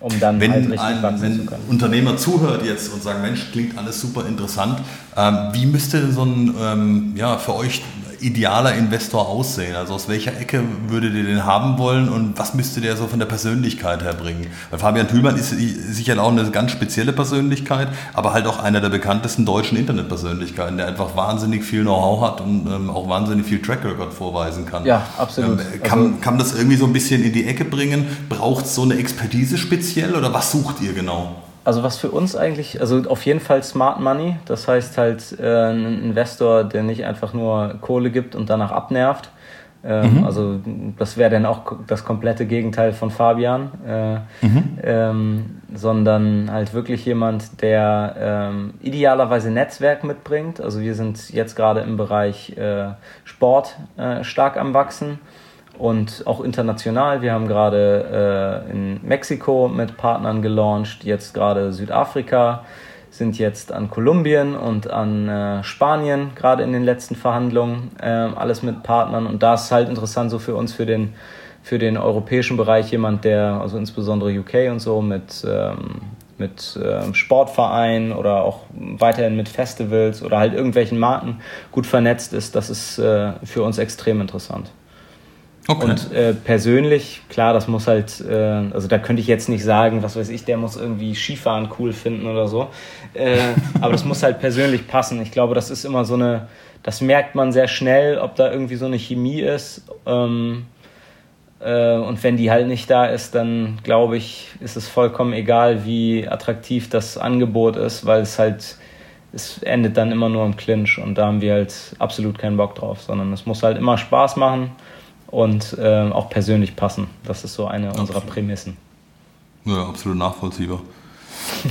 C: Um dann
B: wenn halt richtig ein, wachsen wenn zu können. Unternehmer zuhört jetzt und sagt, Mensch, klingt alles super interessant, ähm, wie müsste so ein, ähm, ja, für euch idealer Investor aussehen? Also aus welcher Ecke würdet ihr den haben wollen und was müsste der so von der Persönlichkeit her bringen? Weil Fabian Thülmann ist sicher auch eine ganz spezielle Persönlichkeit, aber halt auch einer der bekanntesten deutschen Internetpersönlichkeiten, der einfach wahnsinnig viel Know-how hat und ähm, auch wahnsinnig viel Track Record vorweisen kann.
C: Ja, absolut.
B: Ähm, kann, also, kann das irgendwie so ein bisschen in die Ecke bringen? Braucht es so eine Expertise speziell oder was sucht ihr genau?
C: Also was für uns eigentlich, also auf jeden Fall Smart Money, das heißt halt äh, ein Investor, der nicht einfach nur Kohle gibt und danach abnervt. Ähm, mhm. Also das wäre dann auch das komplette Gegenteil von Fabian, äh, mhm. ähm, sondern halt wirklich jemand, der ähm, idealerweise Netzwerk mitbringt. Also wir sind jetzt gerade im Bereich äh, Sport äh, stark am Wachsen und auch international. Wir haben gerade äh, in Mexiko mit Partnern gelauncht, jetzt gerade Südafrika, sind jetzt an Kolumbien und an äh, Spanien gerade in den letzten Verhandlungen, äh, alles mit Partnern. Und da ist halt interessant so für uns, für den, für den europäischen Bereich, jemand, der, also insbesondere UK und so, mit, ähm, mit ähm, Sportvereinen oder auch weiterhin mit Festivals oder halt irgendwelchen Marken gut vernetzt ist. Das ist äh, für uns extrem interessant. Okay. Und äh, persönlich, klar, das muss halt, äh, also da könnte ich jetzt nicht sagen, was weiß ich, der muss irgendwie Skifahren cool finden oder so. Äh, aber das muss halt persönlich passen. Ich glaube, das ist immer so eine, das merkt man sehr schnell, ob da irgendwie so eine Chemie ist. Ähm, äh, und wenn die halt nicht da ist, dann glaube ich, ist es vollkommen egal, wie attraktiv das Angebot ist, weil es halt, es endet dann immer nur im Clinch und da haben wir halt absolut keinen Bock drauf, sondern es muss halt immer Spaß machen und äh, auch persönlich passen. Das ist so eine absolut. unserer Prämissen.
B: Ja, absolut nachvollziehbar.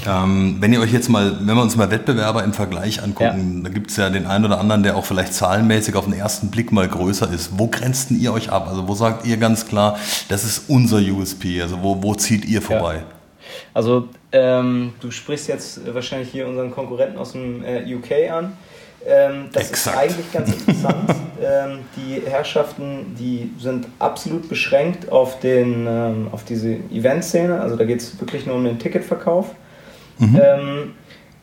B: ähm, wenn ihr euch jetzt mal, wenn wir uns mal Wettbewerber im Vergleich angucken, ja. da gibt es ja den einen oder anderen, der auch vielleicht zahlenmäßig auf den ersten Blick mal größer ist. Wo grenzt ihr euch ab? Also wo sagt ihr ganz klar, das ist unser USP? Also wo, wo zieht ihr vorbei? Ja.
C: Also ähm, du sprichst jetzt wahrscheinlich hier unseren Konkurrenten aus dem äh, UK an. Ähm, das Exakt. ist eigentlich ganz interessant. ähm, die Herrschaften, die sind absolut beschränkt auf, den, ähm, auf diese Eventszene. Also da geht es wirklich nur um den Ticketverkauf. Mhm. Ähm,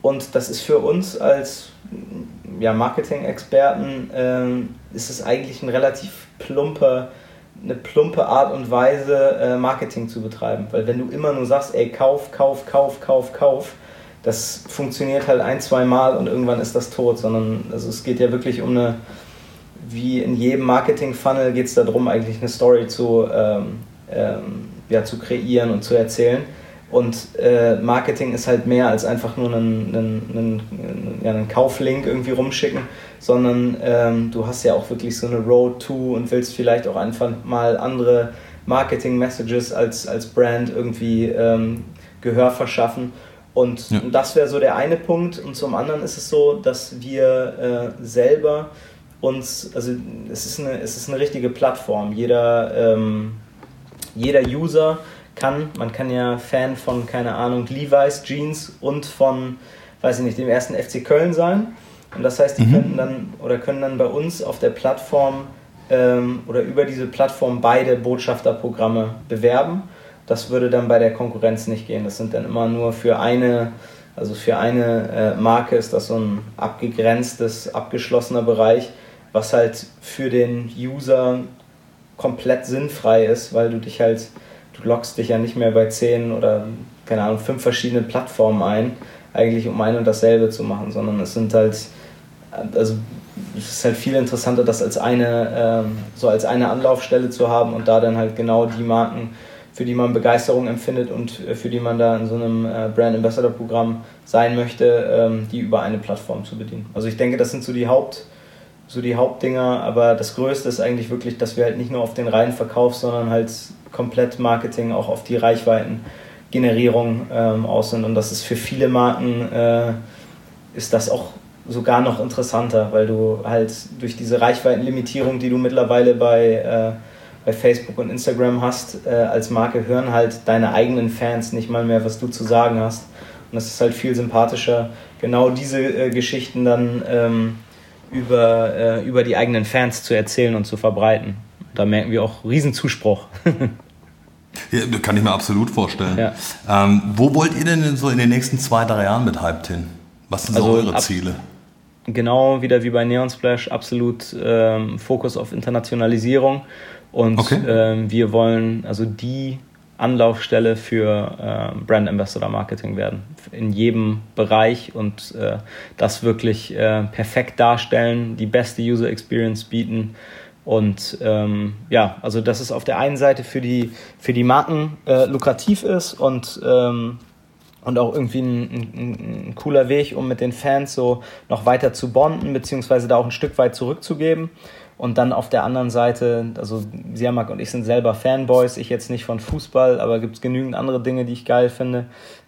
C: und das ist für uns als ja, Marketing-Experten ähm, ist es eigentlich ein relativ plumper eine plumpe Art und Weise, äh, Marketing zu betreiben. Weil wenn du immer nur sagst, ey, kauf, kauf, kauf, kauf, kauf, das funktioniert halt ein, zwei Mal und irgendwann ist das tot, sondern also es geht ja wirklich um eine, wie in jedem Marketing-Funnel geht es darum, eigentlich eine Story zu, ähm, ähm, ja, zu kreieren und zu erzählen. Und äh, Marketing ist halt mehr als einfach nur einen, einen, einen, ja, einen Kauflink irgendwie rumschicken, sondern ähm, du hast ja auch wirklich so eine Road to und willst vielleicht auch einfach mal andere Marketing-Messages als, als Brand irgendwie ähm, Gehör verschaffen. Und ja. das wäre so der eine Punkt. Und zum anderen ist es so, dass wir äh, selber uns, also es ist eine, es ist eine richtige Plattform. Jeder, ähm, jeder User kann, man kann ja Fan von, keine Ahnung, Levi's Jeans und von, weiß ich nicht, dem ersten FC Köln sein. Und das heißt, die mhm. könnten dann oder können dann bei uns auf der Plattform ähm, oder über diese Plattform beide Botschafterprogramme bewerben das würde dann bei der Konkurrenz nicht gehen. Das sind dann immer nur für eine, also für eine äh, Marke ist das so ein abgegrenztes, abgeschlossener Bereich, was halt für den User komplett sinnfrei ist, weil du dich halt, du loggst dich ja nicht mehr bei zehn oder keine Ahnung, fünf verschiedene Plattformen ein, eigentlich um ein und dasselbe zu machen, sondern es sind halt, also es ist halt viel interessanter, das als eine, ähm, so als eine Anlaufstelle zu haben und da dann halt genau die Marken für die man Begeisterung empfindet und äh, für die man da in so einem äh, Brand Ambassador Programm sein möchte, ähm, die über eine Plattform zu bedienen. Also ich denke, das sind so die Haupt so die Hauptdinger, aber das Größte ist eigentlich wirklich, dass wir halt nicht nur auf den reinen Verkauf, sondern halt komplett Marketing auch auf die Reichweitengenerierung ähm, aus sind und das ist für viele Marken äh, ist das auch sogar noch interessanter, weil du halt durch diese Reichweitenlimitierung, die du mittlerweile bei äh, bei Facebook und Instagram hast, äh, als Marke hören halt deine eigenen Fans nicht mal mehr, was du zu sagen hast. Und das ist halt viel sympathischer, genau diese äh, Geschichten dann ähm, über, äh, über die eigenen Fans zu erzählen und zu verbreiten. Da merken wir auch Riesenzuspruch.
B: ja, kann ich mir absolut vorstellen. Ja. Ähm, wo wollt ihr denn so in den nächsten zwei, drei Jahren mit Hyped hin? Was sind so also eure
C: ab,
B: Ziele?
C: genau wieder wie bei Neon Splash absolut ähm, Fokus auf Internationalisierung und okay. ähm, wir wollen also die Anlaufstelle für äh, Brand Ambassador Marketing werden. In jedem Bereich und äh, das wirklich äh, perfekt darstellen, die beste User Experience bieten. Und ähm, ja, also dass es auf der einen Seite für die, für die Marken äh, lukrativ ist und, ähm, und auch irgendwie ein, ein, ein, cooler Weg, um mit den Fans so noch weiter zu bonden, beziehungsweise da auch ein Stück weit zurückzugeben. Und dann auf der anderen Seite, also Siamak und ich sind selber Fanboys, ich jetzt nicht von Fußball, aber gibt es genügend andere Dinge, die ich geil finde.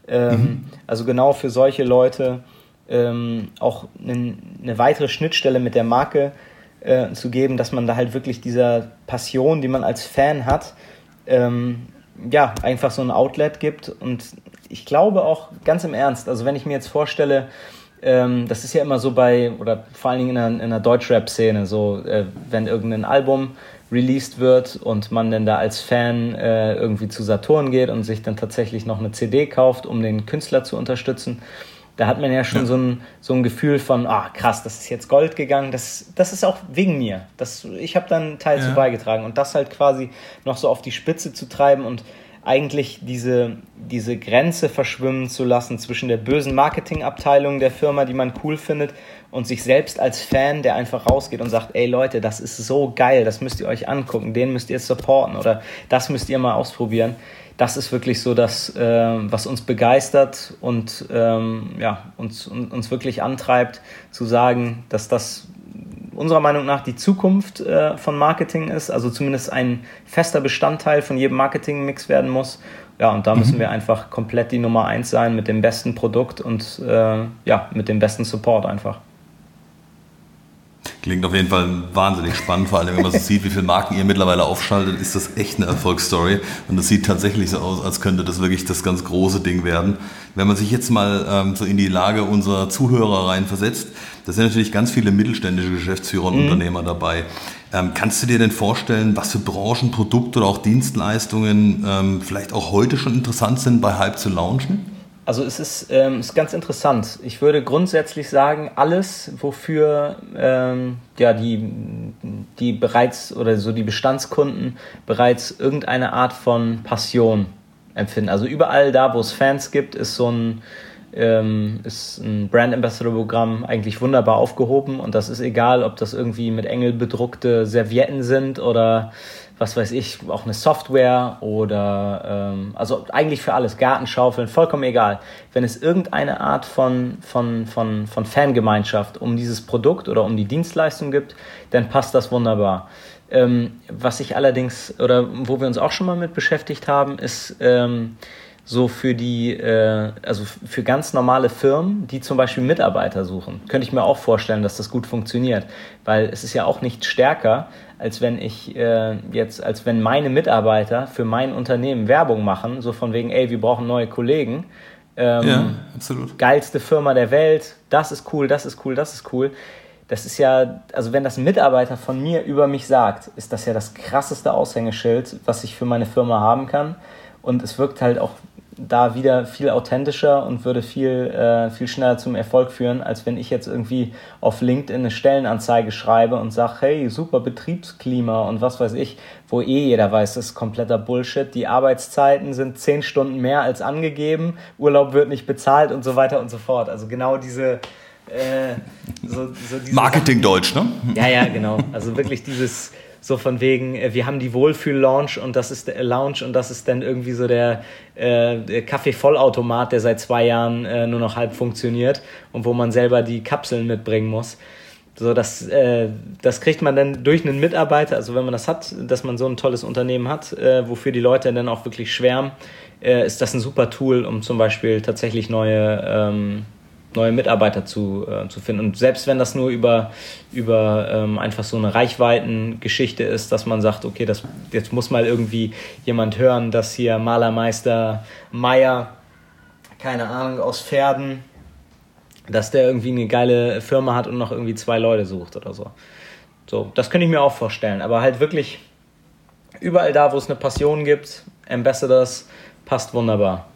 C: Ähm, mhm. Also genau für solche Leute ähm, auch eine, eine weitere Schnittstelle mit der Marke äh, zu geben, dass man da halt wirklich dieser Passion, die man als Fan hat, ähm, ja, einfach so ein Outlet gibt. Und ich glaube auch ganz im Ernst, also wenn ich mir jetzt vorstelle, ähm, das ist ja immer so bei, oder vor allen Dingen in der, der Deutschrap-Szene, so, äh, wenn irgendein Album released wird und man dann da als Fan äh, irgendwie zu Saturn geht und sich dann tatsächlich noch eine CD kauft, um den Künstler zu unterstützen, da hat man ja schon ja. So, ein, so ein Gefühl von, ah krass, das ist jetzt Gold gegangen, das, das ist auch wegen mir. Das, ich habe dann einen Teil ja. zu beigetragen und das halt quasi noch so auf die Spitze zu treiben und eigentlich diese, diese Grenze verschwimmen zu lassen zwischen der bösen Marketingabteilung der Firma, die man cool findet, und sich selbst als Fan, der einfach rausgeht und sagt, ey Leute, das ist so geil, das müsst ihr euch angucken, den müsst ihr supporten oder das müsst ihr mal ausprobieren. Das ist wirklich so das, äh, was uns begeistert und ähm, ja, uns, uns wirklich antreibt, zu sagen, dass das unserer Meinung nach die Zukunft äh, von Marketing ist, also zumindest ein fester Bestandteil von jedem Marketingmix werden muss. Ja, und da müssen mhm. wir einfach komplett die Nummer eins sein mit dem besten Produkt und äh, ja, mit dem besten Support einfach.
B: Klingt auf jeden Fall wahnsinnig spannend, vor allem wenn man so sieht, wie viele Marken ihr mittlerweile aufschaltet, ist das echt eine Erfolgsstory. Und das sieht tatsächlich so aus, als könnte das wirklich das ganz große Ding werden. Wenn man sich jetzt mal ähm, so in die Lage unserer Zuhörer reinversetzt, da sind natürlich ganz viele mittelständische Geschäftsführer und mhm. Unternehmer dabei. Ähm, kannst du dir denn vorstellen, was für Branchen, Produkte oder auch Dienstleistungen ähm, vielleicht auch heute schon interessant sind, bei Hype zu launchen?
C: Also es ist, ähm, ist ganz interessant. Ich würde grundsätzlich sagen, alles, wofür ähm, ja, die, die bereits oder so die Bestandskunden bereits irgendeine Art von Passion empfinden. Also überall da, wo es Fans gibt, ist so ein ähm, ist ein Brand Ambassador Programm eigentlich wunderbar aufgehoben und das ist egal, ob das irgendwie mit Engel bedruckte Servietten sind oder was weiß ich, auch eine Software oder ähm, also eigentlich für alles, Gartenschaufeln, vollkommen egal. Wenn es irgendeine Art von, von, von, von Fangemeinschaft um dieses Produkt oder um die Dienstleistung gibt, dann passt das wunderbar. Ähm, was ich allerdings, oder wo wir uns auch schon mal mit beschäftigt haben, ist ähm, so für die, äh, also für ganz normale Firmen, die zum Beispiel Mitarbeiter suchen, könnte ich mir auch vorstellen, dass das gut funktioniert. Weil es ist ja auch nicht stärker, als wenn ich äh, jetzt, als wenn meine Mitarbeiter für mein Unternehmen Werbung machen, so von wegen, ey, wir brauchen neue Kollegen. Ähm, ja, absolut. Geilste Firma der Welt, das ist cool, das ist cool, das ist cool. Das ist ja, also wenn das ein Mitarbeiter von mir über mich sagt, ist das ja das krasseste Aushängeschild, was ich für meine Firma haben kann. Und es wirkt halt auch da wieder viel authentischer und würde viel, äh, viel schneller zum Erfolg führen, als wenn ich jetzt irgendwie auf LinkedIn eine Stellenanzeige schreibe und sage, hey, super Betriebsklima und was weiß ich, wo eh jeder weiß, das ist kompletter Bullshit. Die Arbeitszeiten sind zehn Stunden mehr als angegeben, Urlaub wird nicht bezahlt und so weiter und so fort. Also genau diese... Äh,
B: so, so Marketing-Deutsch, ne?
C: Ja, ja, genau. Also wirklich dieses so von wegen, äh, wir haben die Wohlfühl-Lounge und das ist der Lounge und das ist dann irgendwie so der, äh, der Kaffee-Vollautomat, der seit zwei Jahren äh, nur noch halb funktioniert und wo man selber die Kapseln mitbringen muss. So, das, äh, das kriegt man dann durch einen Mitarbeiter, also wenn man das hat, dass man so ein tolles Unternehmen hat, äh, wofür die Leute dann auch wirklich schwärmen, äh, ist das ein super Tool, um zum Beispiel tatsächlich neue ähm, neue Mitarbeiter zu, äh, zu finden. Und selbst wenn das nur über, über ähm, einfach so eine Reichweitengeschichte ist, dass man sagt, okay, das, jetzt muss mal irgendwie jemand hören, dass hier Malermeister Meier, keine Ahnung, aus Pferden, dass der irgendwie eine geile Firma hat und noch irgendwie zwei Leute sucht oder so. So, das könnte ich mir auch vorstellen. Aber halt wirklich überall da, wo es eine Passion gibt, Ambassadors, passt wunderbar.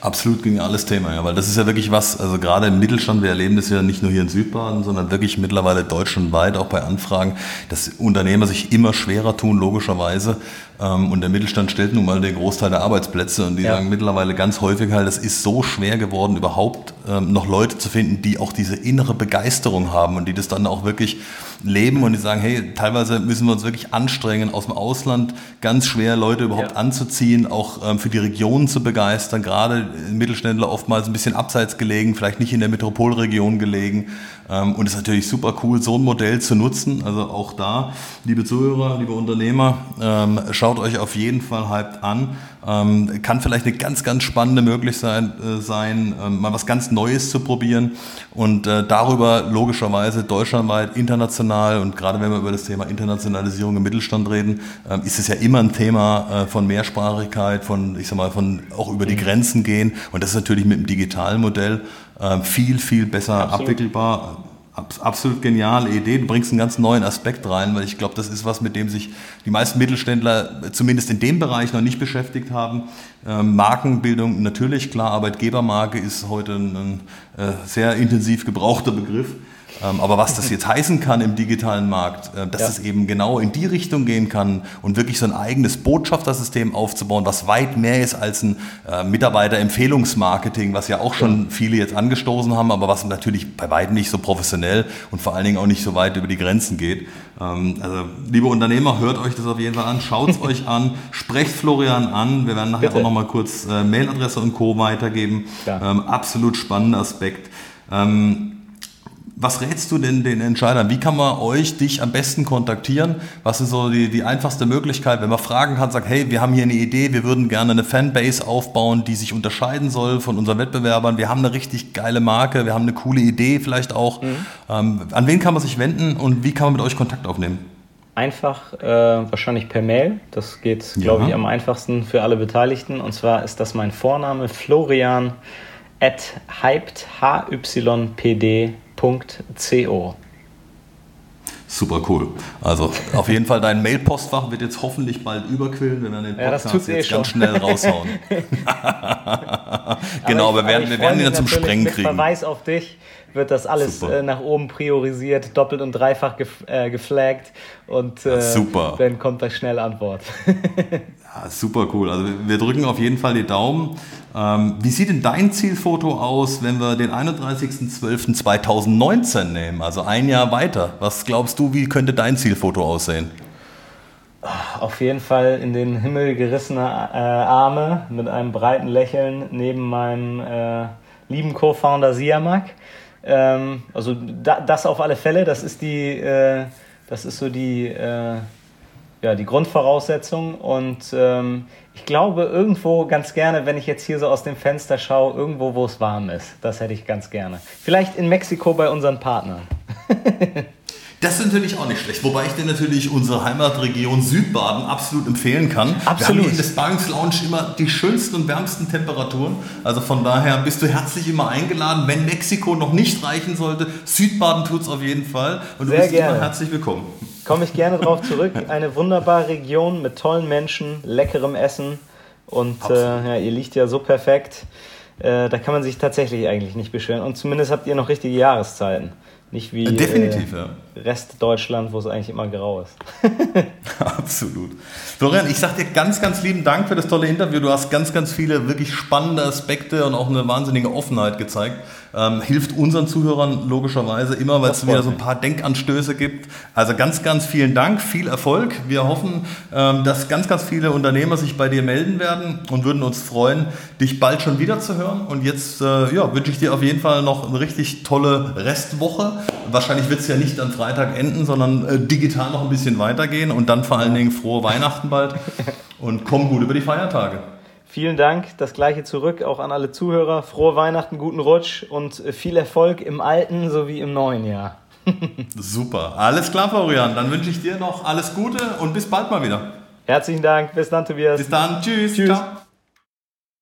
B: Absolut geniales Thema, ja, weil das ist ja wirklich was, also gerade im Mittelstand, wir erleben das ja nicht nur hier in Südbaden, sondern wirklich mittlerweile deutschlandweit, auch bei Anfragen, dass Unternehmer sich immer schwerer tun, logischerweise. Ähm, und der Mittelstand stellt nun mal den Großteil der Arbeitsplätze und die ja. sagen mittlerweile ganz häufig halt, es ist so schwer geworden, überhaupt ähm, noch Leute zu finden, die auch diese innere Begeisterung haben und die das dann auch wirklich leben und die sagen, hey, teilweise müssen wir uns wirklich anstrengen, aus dem Ausland ganz schwer Leute überhaupt ja. anzuziehen, auch ähm, für die Regionen zu begeistern, gerade Mittelständler oftmals ein bisschen abseits gelegen, vielleicht nicht in der Metropolregion gelegen. Ähm, und es ist natürlich super cool, so ein Modell zu nutzen. Also auch da, liebe Zuhörer, liebe Unternehmer, ähm, schaut euch auf jeden Fall Hyped an. Ähm, kann vielleicht eine ganz, ganz spannende Möglichkeit äh, sein, mal was ganz Neues zu probieren und äh, darüber logischerweise deutschlandweit, international und gerade wenn wir über das Thema Internationalisierung im Mittelstand reden, ist es ja immer ein Thema äh, von Mehrsprachigkeit, von, ich sag mal, von auch über die mhm. Grenzen gehen und das ist natürlich mit dem digitalen Modell viel, viel besser Absolut. abwickelbar. Absolut geniale Idee. Du bringst einen ganz neuen Aspekt rein, weil ich glaube, das ist was, mit dem sich die meisten Mittelständler zumindest in dem Bereich noch nicht beschäftigt haben. Ähm, Markenbildung, natürlich, klar, Arbeitgebermarke ist heute ein, ein äh, sehr intensiv gebrauchter Begriff. Ähm, aber was das jetzt heißen kann im digitalen Markt, äh, dass ja. es eben genau in die Richtung gehen kann und wirklich so ein eigenes Botschaftersystem aufzubauen, was weit mehr ist als ein äh, Mitarbeiterempfehlungsmarketing, was ja auch schon viele jetzt angestoßen haben, aber was natürlich bei weitem nicht so professionell und vor allen Dingen auch nicht so weit über die Grenzen geht. Ähm, also, liebe Unternehmer, hört euch das auf jeden Fall an, schaut es euch an, sprecht Florian an. Wir werden nachher Bitte. auch nochmal kurz äh, Mailadresse und Co. weitergeben. Ja. Ähm, absolut spannender Aspekt. Ähm, was rätst du denn den Entscheidern? Wie kann man euch, dich am besten kontaktieren? Was ist so die, die einfachste Möglichkeit, wenn man fragen kann, sagt, hey, wir haben hier eine Idee, wir würden gerne eine Fanbase aufbauen, die sich unterscheiden soll von unseren Wettbewerbern. Wir haben eine richtig geile Marke, wir haben eine coole Idee vielleicht auch. Mhm. Ähm, an wen kann man sich wenden und wie kann man mit euch Kontakt aufnehmen?
C: Einfach äh, wahrscheinlich per Mail. Das geht, glaube ja. ich, am einfachsten für alle Beteiligten. Und zwar ist das mein Vorname Florian at hyped, hypd www.co.
B: Super cool. Also auf jeden Fall dein Mail-Postfach wird jetzt hoffentlich bald überquillen, wenn wir den Podcast ja, jetzt eh ganz schnell raushauen. genau, aber, ich, wir werden, wir werden ihn zum Sprengen kriegen.
C: Verweis auf dich wird das alles äh, nach oben priorisiert, doppelt und dreifach gef äh, geflaggt und äh,
B: Super.
C: dann kommt da schnell Antwort.
B: ja, super cool. Also wir drücken auf jeden Fall die Daumen. Ähm, wie sieht denn dein Zielfoto aus, wenn wir den 31.12.2019 nehmen, also ein Jahr weiter? Was glaubst du, wie könnte dein Zielfoto aussehen?
C: Auf jeden Fall in den Himmel gerissene äh, Arme mit einem breiten Lächeln neben meinem äh, lieben Co-Founder Siamak. Ähm, also da, das auf alle Fälle, das ist die, äh, das ist so die, äh, ja, die Grundvoraussetzung und ähm, ich glaube, irgendwo ganz gerne, wenn ich jetzt hier so aus dem Fenster schaue, irgendwo, wo es warm ist. Das hätte ich ganz gerne. Vielleicht in Mexiko bei unseren Partnern.
B: Das ist natürlich auch nicht schlecht. Wobei ich dir natürlich unsere Heimatregion Südbaden absolut empfehlen kann. Absolut. Wir haben hier in der Sparrings Lounge immer die schönsten und wärmsten Temperaturen. Also von daher bist du herzlich immer eingeladen. Wenn Mexiko noch nicht reichen sollte, Südbaden tut es auf jeden Fall. Und Sehr du bist gerne. immer herzlich willkommen.
C: Komme ich gerne darauf zurück. Eine wunderbare Region mit tollen Menschen, leckerem Essen. Und äh, ja, ihr liegt ja so perfekt. Äh, da kann man sich tatsächlich eigentlich nicht beschweren. Und zumindest habt ihr noch richtige Jahreszeiten. Nicht wie
B: Definitiv,
C: äh, ja. Rest Deutschland, wo es eigentlich immer grau ist.
B: Absolut. Florian, ich sage dir ganz, ganz lieben Dank für das tolle Interview. Du hast ganz, ganz viele wirklich spannende Aspekte und auch eine wahnsinnige Offenheit gezeigt. Ähm, hilft unseren Zuhörern logischerweise immer, weil es wieder so ein paar Denkanstöße gibt. Also ganz, ganz vielen Dank, viel Erfolg. Wir hoffen, ähm, dass ganz, ganz viele Unternehmer sich bei dir melden werden und würden uns freuen, dich bald schon wieder zu hören. Und jetzt äh, ja, wünsche ich dir auf jeden Fall noch eine richtig tolle Restwoche. Wahrscheinlich wird es ja nicht am Freitag enden, sondern äh, digital noch ein bisschen weitergehen und dann vor allen Dingen frohe Weihnachten bald und komm gut über die Feiertage.
C: Vielen Dank, das gleiche zurück auch an alle Zuhörer. Frohe Weihnachten, guten Rutsch und viel Erfolg im alten sowie im neuen Jahr.
B: Super, alles klar, Florian. Dann wünsche ich dir noch alles Gute und bis bald mal wieder.
C: Herzlichen Dank, bis dann, Tobias.
B: Bis dann, tschüss. tschüss. Ciao.